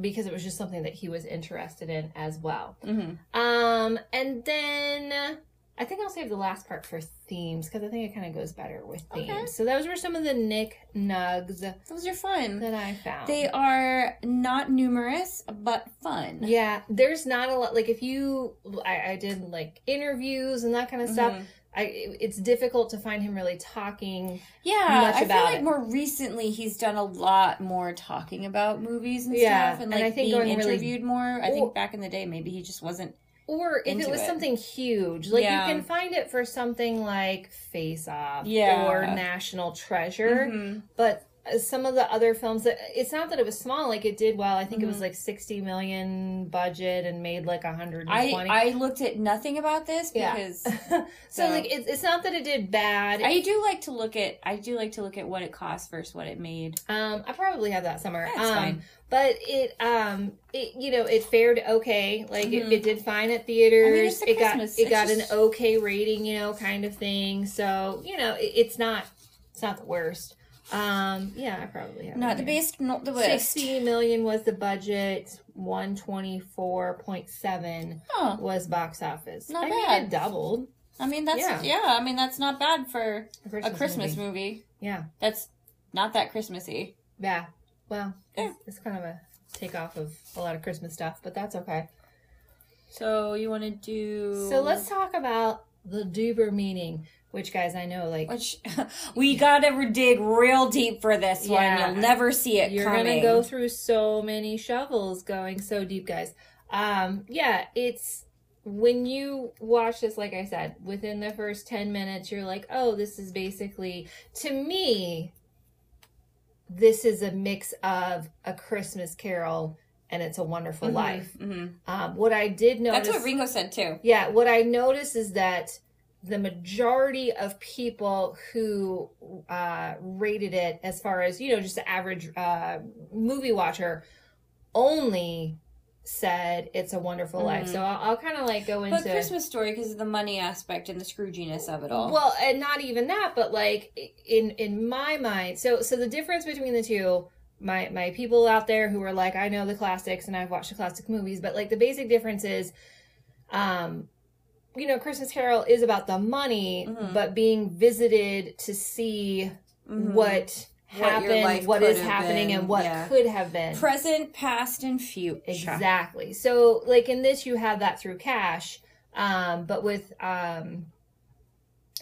because it was just something that he was interested in as well. Mhm. Um, and then I think I'll save the last part for themes because I think it kind of goes better with themes. Okay. So those were some of the Nick nugs those are fun. that I found. They are not numerous, but fun. yeah, there's not a lot. Like if you, I, I did like interviews and that kind of stuff. I, it's difficult to find him really talking. Yeah, much I feel like it. more recently he's done a lot more talking about movies and Yeah, stuff, and and like I think being going really- interviewed more. I think back in the day, maybe he just wasn't. Or if it was it. something huge, like Yeah. you can find it for something like Face Off Yeah. or National Treasure. Mhm. but some of the other films that it's not that it was small like it did well i think it Mm-hmm. was like 60 million budget and made like 120 I I looked at nothing about this Yeah. because so so- like it's, it's not that it did bad I do like to look at I do like to look at what it cost versus what it made. um i probably have that somewhere That's um fine. but it um it you know it fared okay like it, it did fine at theaters Mm-hmm. it's a it got Christmas. it It's got just- an okay rating you know kind of thing so you know it, it's not it's not the worst um yeah i probably have Not the best, not the worst. 60 million was the budget 124.7 Huh. was box office Not i mean bad. it doubled I mean that's Yeah. yeah. I mean that's not bad for for a Christmas movie. yeah That's not that Christmassy. yeah well Yeah. it's, it's kind of a takeoff of a lot of christmas stuff but that's okay So you want to do? so let's talk about the duper meaning which guys i know like Which we gotta dig real deep for this Yeah. one. You'll never see it you're coming. gonna go through so many shovels going so deep guys um, yeah, it's when you watch this, like I said, within the first 10 minutes, you're like, oh, this is basically, to me, this is a mix of a Christmas Carol and It's a Wonderful Life. Um, what I did notice. Mm-hmm. That's what Ringo said too. Yeah, what I noticed is that the majority of people who uh, rated it, as far as you know, just the average uh, movie watcher, only said it's a wonderful life. So I'll, I'll kind of like go into Mm-hmm. But Christmas Story because of the money aspect and the scrooginess of it all. well, and not even that, but like in in my mind, so so the difference between the two, my my people out there who are like, I know the classics and I've watched the classic movies, but like the basic difference is, um, you know, Christmas Carol is about the money, Mm-hmm. but being visited to see what What happened, what could is happening, been, and what yeah. could have been. Present, past, and future. Exactly. So, like in this, you have that through cash, um, but with um,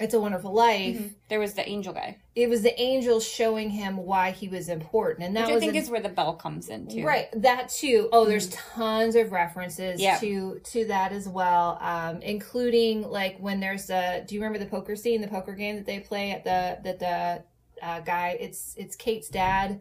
"It's a Wonderful Life," Mm-hmm. There was the angel guy, it was the angel showing him why he was important, and that which I think a- is where the bell comes in too. right. That too. Oh, there's tons of references Yeah. to to that as well, um, including like when there's a. Do you remember the poker scene, the poker game that they play at the that the uh, guy? It's it's Kate's dad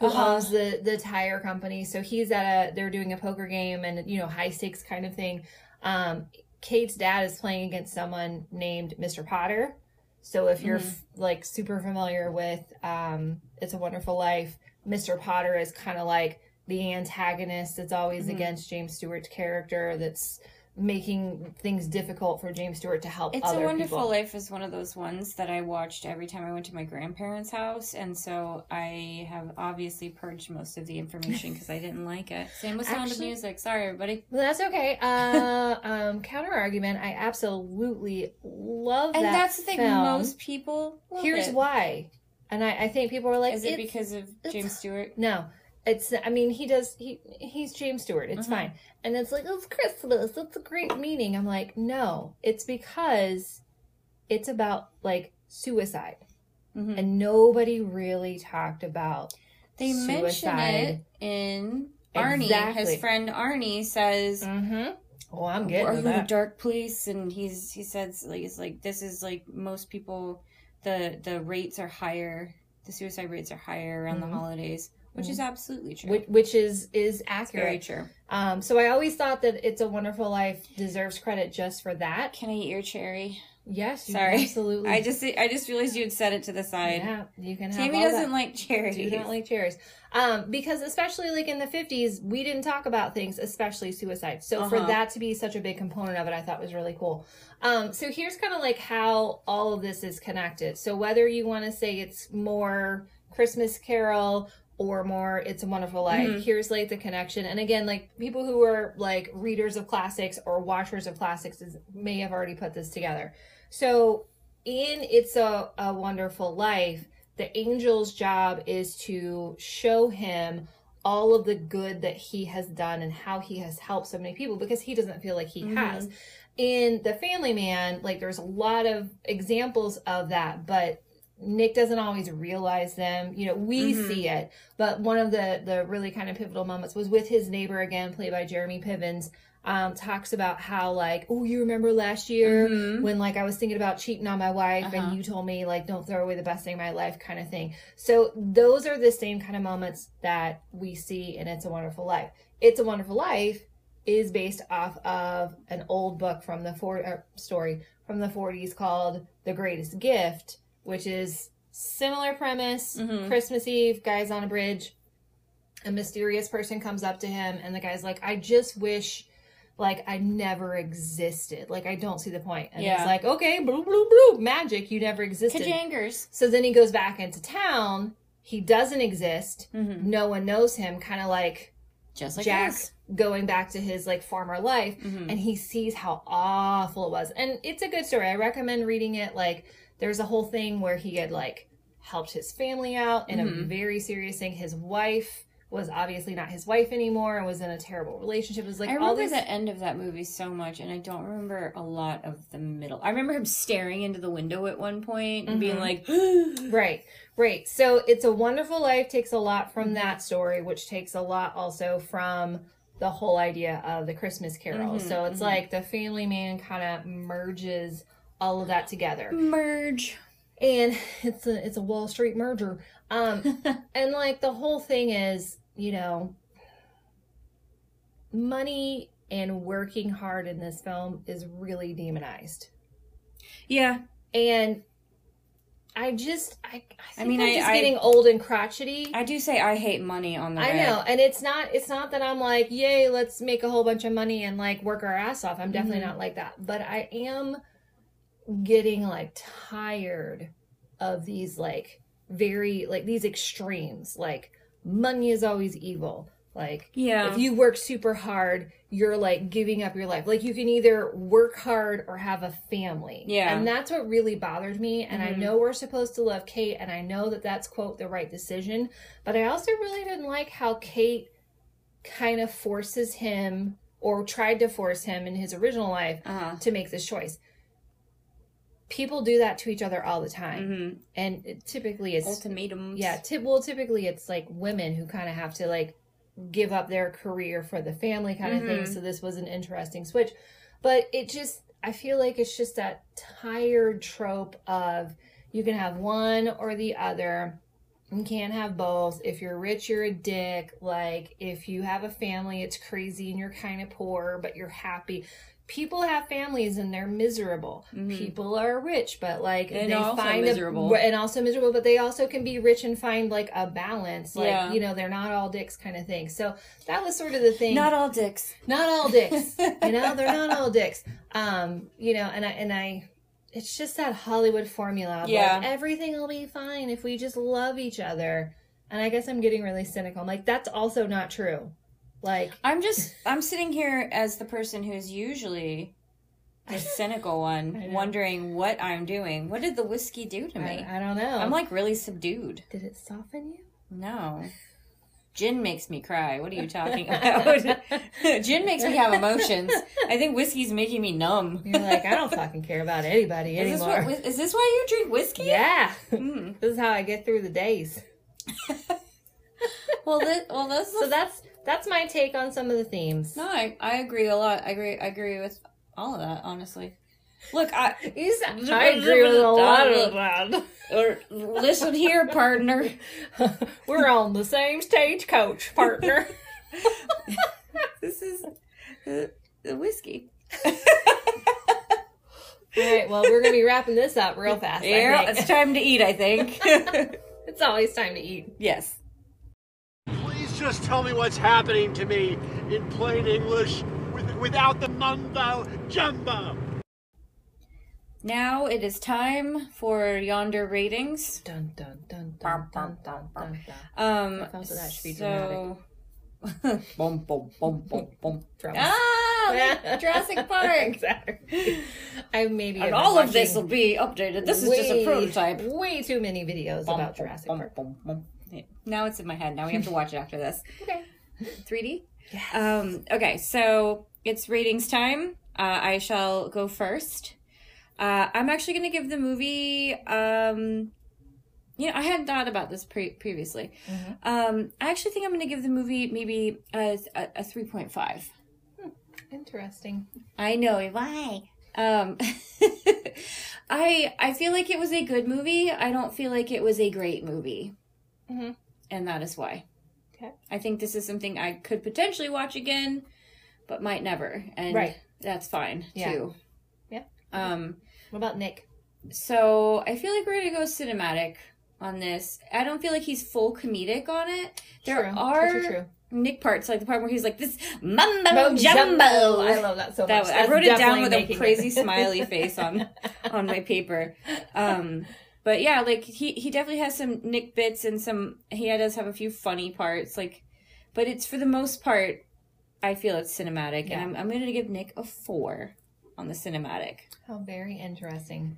who Uh-huh. owns the the tire company. So he's at a they're doing a poker game and you know high stakes kind of thing. Um, Kate's dad is playing against someone named Mr. Potter. So if you're f- like super familiar with um, It's a Wonderful Life, Mr. Potter is kind of like the antagonist that's always against James Stewart's character that's making things difficult for James Stewart to help It's a Wonderful people. Life is one of those ones that I watched every time I went to my grandparents' house, and so I have obviously purged most of the information because I didn't like it. Same with Sound of Music. Sorry, everybody. Well, that's okay. Uh, um, counter argument. I absolutely love that. And that that's the thing. film. Most people. Here's it. why, and I, I think people are like, Is it "It's- because of James Stewart? No, it's. I mean, he does. He he's James Stewart. It's fine. And it's like it's Christmas. It's a great meaning. I'm like, no, it's because it's about like suicide, Mhm. and nobody really talked about. They mention suicide. it in Arnie. Exactly. His friend Arnie says, Mm-hmm. Oh, I'm getting "Are you in a dark place?" And he's he says like it's like this is like most people, the the rates are higher. The suicide rates are higher around the holidays, which is absolutely true. Which, which is is Very accurate. true. Um, so I always thought that "It's a Wonderful Life" deserves credit just for that. Can I eat your cherry? Yes, Sorry, absolutely. I just I just realized you had set it to the side. yeah, you can have. Tammy doesn't that. like cherries. do not like cherries. Um, because especially like in the fifties, we didn't talk about things, especially suicide. So for Uh-huh. that to be such a big component of it, I thought was really cool. Um, so here's kind of like how all of this is connected. So whether you want to say it's more Christmas Carol or more It's a Wonderful Life, Mm-hmm. here's like the connection. And again, like people who are like readers of classics or watchers of classics is, may have already put this together. So in It's a, a Wonderful Life, the angel's job is to show him all of the good that he has done and how he has helped so many people because he doesn't feel like he has. In The Family Man, like there's a lot of examples of that, but Nick doesn't always realize them. You know, we see it, but one of the the really kind of pivotal moments was with his neighbor again, played by Jeremy Pivens. Um, talks about how like, oh, you remember last year when like I was thinking about cheating on my wife and you told me like don't throw away the best thing in my life kind of thing. So those are the same kind of moments that we see in It's a Wonderful Life. It's a Wonderful Life is based off of an old book from the four uh, story from the 40s called The Greatest Gift, which is similar premise. Christmas Eve, guys on a bridge. A mysterious person comes up to him, and the guy's like, "I just wish." Like I never existed. Like I don't see the point. And Yeah. he's like, okay, blue, blue, blue, magic. You never existed. Kajangers. So then he goes back into town. He doesn't exist. Mm-hmm. No one knows him. Kind of like Just like Jack us. going back to his like former life Mm-hmm. and he sees how awful it was. And it's a good story. I recommend reading it. Like there's a whole thing where he had like helped his family out in Mm-hmm. a very serious thing. His wife was obviously not his wife anymore and was in a terrible relationship. It was like I all remember the end of that movie so much, and I don't remember a lot of the middle. I remember him staring into the window at one point and being like, Right, right. So it's a wonderful life takes a lot Mm-hmm. from that story, which takes a lot also from the whole idea of the Christmas Carol. Mm-hmm, so it's like the Family Man kind of merges all of that together, Merge. and it's a it's a Wall Street merger. Um, and like the whole thing is, you know, money and working hard in this film is really demonized. Yeah. And I just, I, I, think mean, I'm just I- getting old and crotchety. I do say I hate money on the I red. know, and it's not, it's not that I'm like, yay, let's make a whole bunch of money and like work our ass off. I'm definitely Mm-hmm. not like that, but I am getting like tired of these like very like these extremes. Like money is always evil. Like Yeah. if you work super hard, you're like giving up your life. Like you can either work hard or have a family. Yeah. And that's what really bothered me. And Mhm. I know we're supposed to love Kate, and I know that that's, quote, the right decision. But I also really didn't like how Kate kind of forces him or tried to force him in his original life Uh-huh. to make this choice. People do that to each other all the time. Mm-hmm. And it, typically it's Ultimatums. yeah, ty- well, typically it's like women who kind of have to like give up their career for the family kind of thing. Mhm. So this was an interesting switch, but it just I feel like it's just that tired trope of you can have one or the other. You can't have both. If you're rich, you're a dick. Like if you have a family, it's crazy and you're kind of poor, but you're happy. People have families and they're miserable. People are rich, but like Mm-hmm. And they also find miserable. A, and also miserable, but they also can be rich and find like a balance. Like Yeah. you know, they're not all dicks kind of thing. So that was sort of the thing Not all dicks. not all dicks you know they're not all dicks um you know and i and i it's just that hollywood formula of Yeah. like, everything will be fine if we just love each other and i guess i'm getting really cynical i'm like that's also not true like I'm just I'm sitting here as the person who's usually the cynical one, wondering what I'm doing. What did the whiskey do to me? I, I don't know I'm like really subdued. did it soften you No. Gin makes me cry. What are you talking about? Gin makes me have emotions. I think whiskey's making me numb. you're like i don't fucking care about anybody Is this, anymore what, is this why you drink whiskey? yeah Hmm. this is how i get through the days Well, this, well, this so that's that's my take on some of the themes no, I, I agree a lot. I agree. I agree with all of that. Honestly, look, I I agree with a lot of that. or listen here, partner. We're on the same stagecoach, partner. This is the, the whiskey. All right, well, we're going to be wrapping this up real fast. Yeah, it's time to eat. I think. it's always time to eat. yes. Please just tell me what's happening to me in plain English with, without the mumbo jumbo. Now it is time for yonder ratings. Dun, dun, dun, dun, dun, dun, dun, dun. Um, I felt that that should be so. boom, boom, boom, boom, boom. Drums. Ah, like Jurassic Park. exactly. I maybe And all of this will be updated. This is just a way- prototype. Way too many videos Bum, about Jurassic bum, Park. bum, bum. Yeah. Now it's in my head. Now we have to watch it after this. Okay. 3D? Um, okay, so it's ratings time. Uh, I shall go first. Uh, I'm actually going to give the movie. Um, you know, I hadn't thought about this pre- previously. Um, I actually think I'm going to give the movie maybe a, a, a 3.5. Interesting. I know why. Um, I I feel like it was a good movie. I don't feel like it was a great movie, Mhm. and that is why. Okay. I think this is something I could potentially watch again, but might never, and Right. that's fine Yeah. too. Yeah. Um. What about Nick? So I feel like we're gonna go cinematic on this. I don't feel like he's full comedic on it. There True. are True, true. Nick parts, like the part where he's like this mumbo Bo jumbo. I love that so That much. I wrote it down with a crazy it. smiley face on on my paper. Um, but yeah, like he he definitely has some Nick bits and some he does have a few funny parts. Like, but it's for the most part, I feel it's cinematic, Yeah. and I'm I'm gonna give Nick a four on the cinematic. How very interesting.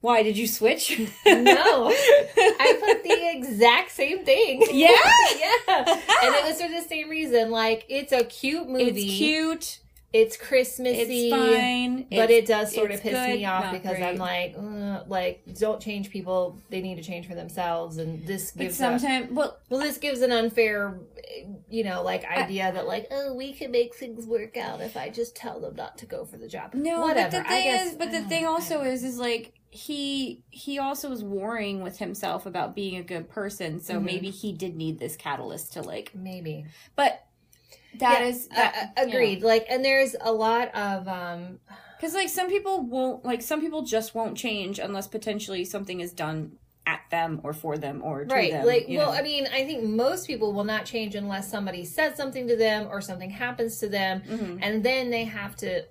Why did you switch? No, I put the exact same thing. Yeah? yeah, and it was for the same reason. Like it's a cute movie. It's cute. It's Christmassy. It's fine, but It's- it does sort of piss good, me off because I'm like, "Ugh," like don't change people. They need to change for themselves, and this gives sometimes, well, well, this gives an unfair, you know, like idea that like, oh, we can make things work out if I just tell them not to go for the job. No, whatever. but the I thing guess, is, but the thing also is, is like he he also was warring with himself about being a good person. So Mhm. maybe he did need this catalyst to like. maybe But that Yeah, is that, uh, agreed. Like, and there's a lot of um, Because like some people won't like some people just won't change unless potentially something is done at them or for them or to right them. like well know? i mean i think most people will not change unless somebody says something to them or something happens to them Mhm. and then they have to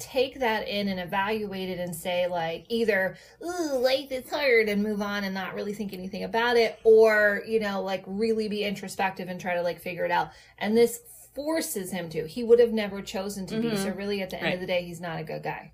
take that in and evaluate it and say like either ooh life is hard and move on and not really think anything about it or you know like really be introspective and try to like figure it out and this forces him to. He would have never chosen to be. Mhm. so really at the end Right. of the day he's not a good guy.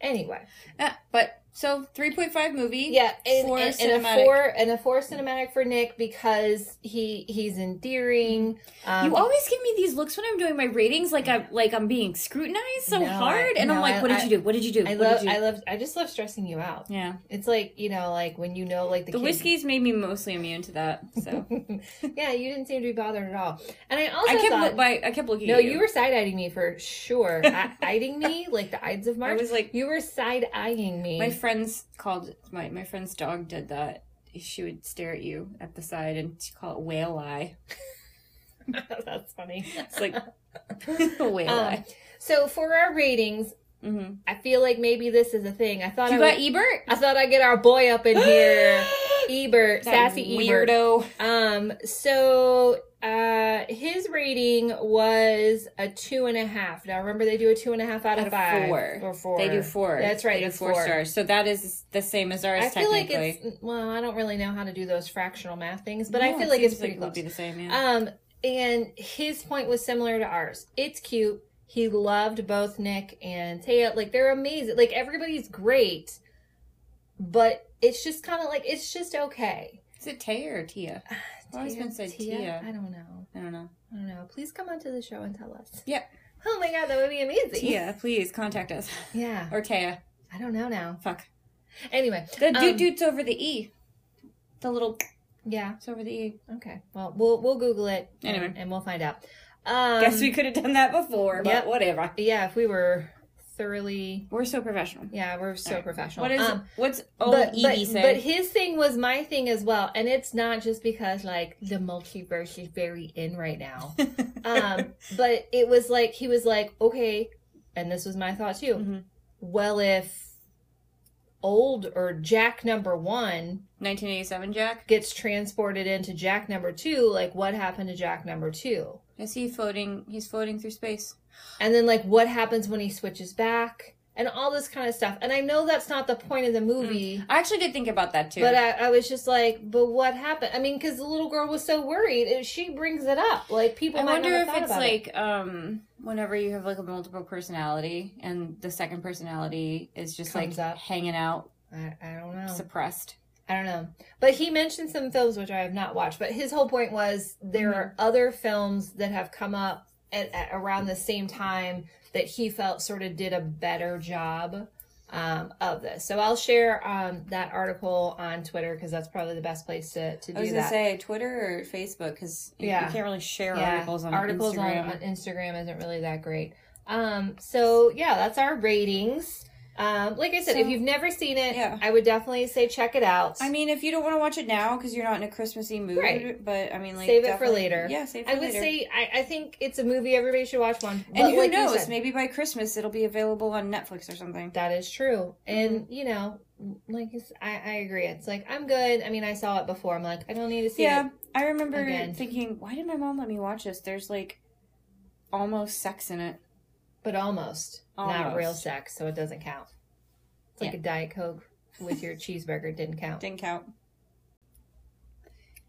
Anyway. Yeah, but so three point five movie. yeah, and, Four and, and a four and a four cinematic for Nick because he he's endearing. Um, You always give me these looks when I'm doing my ratings, like I'm like I'm being scrutinized so No, hard, I- and I'm no, like, I- "What did you do? What did you do? I what love you I love I just love stressing you out. Yeah, It's like you know like when you know like the, the kid- whiskey's made me mostly immune to that. So yeah, you didn't seem to be bothered at all. And I also I kept thought look, by, I kept looking. no, at you were side eyeing me for sure. Eyeing me like the Ides of March. I was like, you were side eyeing me. Friends called my my friend's dog did that. She would stare at you at the side and call it whale eye. That's funny. It's like whale Um, eye. so for our ratings, hmm I feel like maybe this is a thing. I thought You I got would- Ebert, I thought I'd get our boy up in here, Ebert, That sassy Ebert. Um, so uh, his rating was a two and a half. Now remember, they do a two and a half out of Out of five four. or four. They do four. That's right. They do it's four, stars. So that is the same as ours. I feel like it's well. I don't really know how to do those fractional math things, but I feel it like it's pretty it close. would be the same. Yeah. Um, and his point was similar to ours. It's cute. He loved both Nick and Taya. Like they're amazing. Like everybody's great, but it's just kind of like it's just okay. is it Taya or Tia? I've always been said Tia. I don't know. I don't know. I don't know. Please come onto the show and tell us. Yeah. Oh my god, that would be amazing. Tia, please contact us. Yeah. Or Taya. I don't know now. Fuck. Anyway. The um, dude dude's over the E. The little Yeah. it's over the E. Okay. Well, we'll we'll Google it. and- Anyway. and, we'll find out. Um, Guess we could have done that before, but yep. whatever. Yeah, if we were thoroughly. We're so professional. Yeah, we're so Alright. professional. What is Um, what's old but, Edie but, say? but his thing was my thing as well, and it's not just because like the multiverse is very in right now. um, but it was like he was like, okay, and this was my thought too. Mhm. Well, if old or Jack number one 1987 Jack. gets transported into Jack number two, like what happened to Jack number two? Is he floating? He's floating through space. And then like what happens when he switches back? And all this kind of stuff. And I know that's not the point of the movie. I actually did think about that too. But I, I was just like, but what happened? I mean, because the little girl was so worried, and she brings it up. Like people I wonder if it's about it. like um whenever you have like a multiple personality and the second personality is just Comes like up. hanging out I, I don't know. suppressed. I don't know. But he mentioned some films which I have not watched. But his whole point was there Mm-hmm. are other films that have come up at, at around the same time that he felt sort of did a better job um, of this. So I'll share um, that article on Twitter because that's probably the best place to, to do that. I was going to say Twitter or Facebook because Yeah. You can't really share yeah, articles on articles Instagram. on Instagram isn't really that great. Um, so yeah, that's our ratings. Um, like I said, if you've never seen it, Yeah. I would definitely say check it out. I mean, if you don't want to watch it now because you're not in a Christmassy mood, Right. but I mean, like save it for later. Yeah, save it for I would later. say I, I think it's a movie everybody should watch one. and But who like knows? Maybe by Christmas it'll be available on Netflix or something. that is true. And Mm-hmm. you know, like I, I agree. It's like I'm good. I mean, I saw it before. I'm like, I don't need to see it. Yeah. I remember again. thinking, why did my mom let me watch this? There's like almost sex in it. But almost, not real sex, so it doesn't count. It's like Yeah. a diet coke with your cheeseburger didn't count. Didn't count.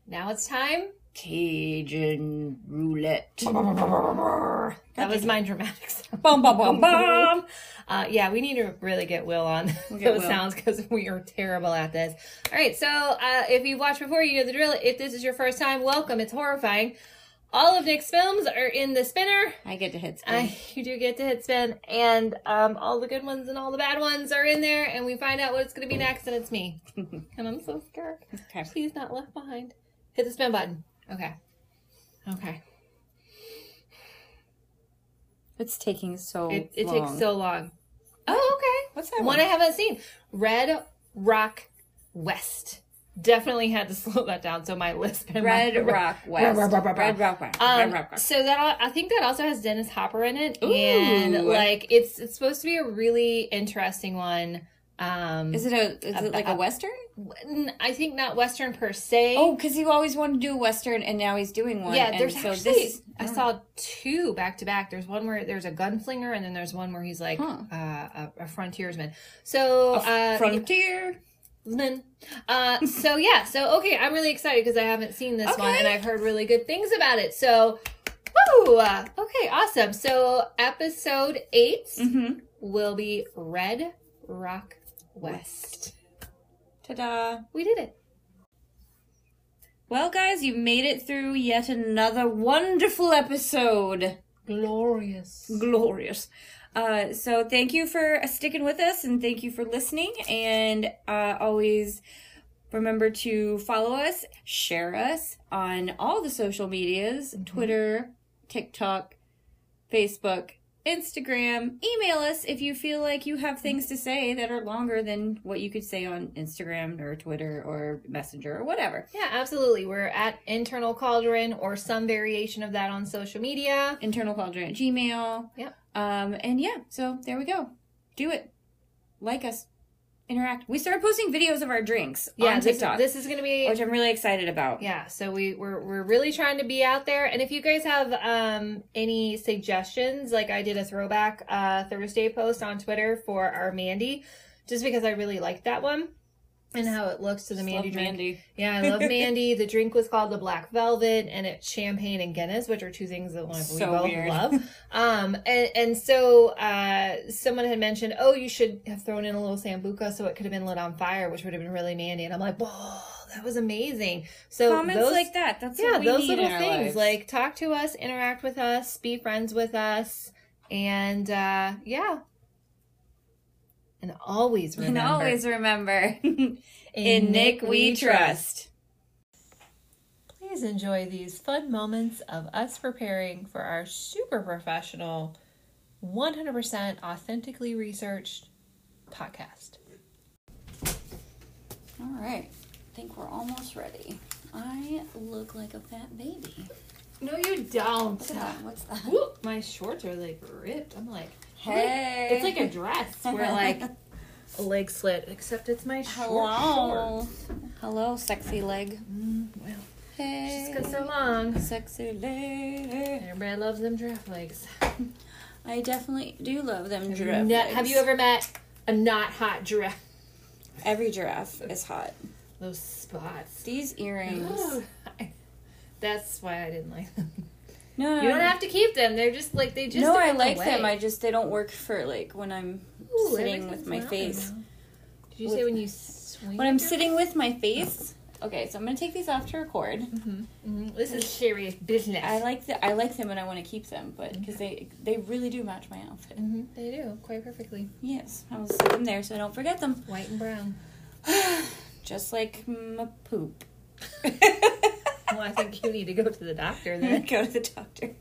Now it's time. Cajun roulette. That was my dramatics. Bum bum bum bum. Uh, yeah, we need to really get Will on We'll get those Will. sounds because we are terrible at this. All right, so uh, if you've watched before, you know the drill. If this is your first time, welcome. It's horrifying. All of Nick's films are in the spinner. I get to hit spin. I, you do get to hit spin, and um, all the good ones and all the bad ones are in there, and we find out what's going to be next, and it's me. and I'm so scared. Okay. Please not left behind. Hit the spin button. Okay. Okay. It's taking so It, it takes so long. Oh, okay. What's that One one? I haven't seen. Red Rock West. Definitely had to slow that down. So my list. and my- Red Rock West. Red Rock Red Rock West. Um, Red Rock West. So that I think that also has Dennis Hopper in it, Ooh. and like it's it's supposed to be a really interesting one. Um, Is it a? Is it like a western? i think not Western per se. Oh, because he always wanted to do a western, and now he's doing one. yeah. and There's so actually this. I saw two back to back. There's one where there's a gunslinger, and then there's one where he's like Huh. uh, a, a frontiersman. So uh, Frontier. Lynn. Uh, so yeah, so okay, I'm really excited because I haven't seen this one and I've heard really good things about it. So, woo! Okay, awesome. So episode 8 Mm-hmm. will be Red Rock West. Ta-da! We did it. Well, guys, you've made it through yet another wonderful episode. Glorious. Glorious. Uh, so thank you for uh, sticking with us, and thank you for listening. And uh, always remember to follow us, share us on all the social medias: Twitter, TikTok, Facebook, Instagram. Email us if you feel like you have things to say that are longer than what you could say on Instagram or Twitter or Messenger or whatever. Yeah, absolutely. We're at Internal Cauldron or some variation of that on social media. internal cauldron at gmail Yep. Um and yeah so there we go. Do it. Like us. Interact. We started posting videos of our drinks Yeah, on this, tiktok this is going to be which i'm really excited about. Yeah, so we we're we're really trying to be out there. And if you guys have um any suggestions, like I did a throwback uh Thursday post on Twitter for our Mandy, just because I really liked that one and how it looks to the Mandy Love drink. Mandy. Yeah, I love Mandy. the drink was called the Black Velvet, and it's champagne and Guinness, which are two things that like, we both weird. love. Um, and and so uh, someone had mentioned, oh, you should have thrown in a little sambuca so it could have been lit on fire, which would have been really Mandy. And I'm like, whoa, that was amazing. So comments those, like that that's yeah, what we those little things, lives. like talk to us, interact with us, be friends with us, and uh, yeah. And always remember. and always remember In in nick we trust Please enjoy these fun moments of us preparing for our super professional, 100% authentically researched podcast. all right i think we're almost ready i look like a fat baby No, you don't. What's that? What's that? Whoop, my shorts are like ripped. I'm like, Hey. it's like a dress. We're like a leg slit, except it's my short Hello. shorts. Hello, sexy leg. Mm, well, Hey. She's got so long. Sexy lady. Everybody loves them giraffe legs. I definitely do love them Have giraffe. ne- legs. have you ever met a not hot giraffe? Every giraffe is hot. Those spots. These earrings. Ooh, I- That's why I didn't like them. No, You don't have to keep them. They're just like they just. no, I like them. I just they don't work for like when I'm Ooh, sitting with my face. Did you With- say when you swing? When I'm sitting with my face. Okay, so I'm gonna take these off to record. Mhm. This is serious business. I like the I like them and I want to keep them, but because they they really do match my outfit. hmm They do quite perfectly. Yes, I will set them there so I don't forget them. White and brown. Just like my poop. Well, I think you need to go to the doctor then. Go to the doctor.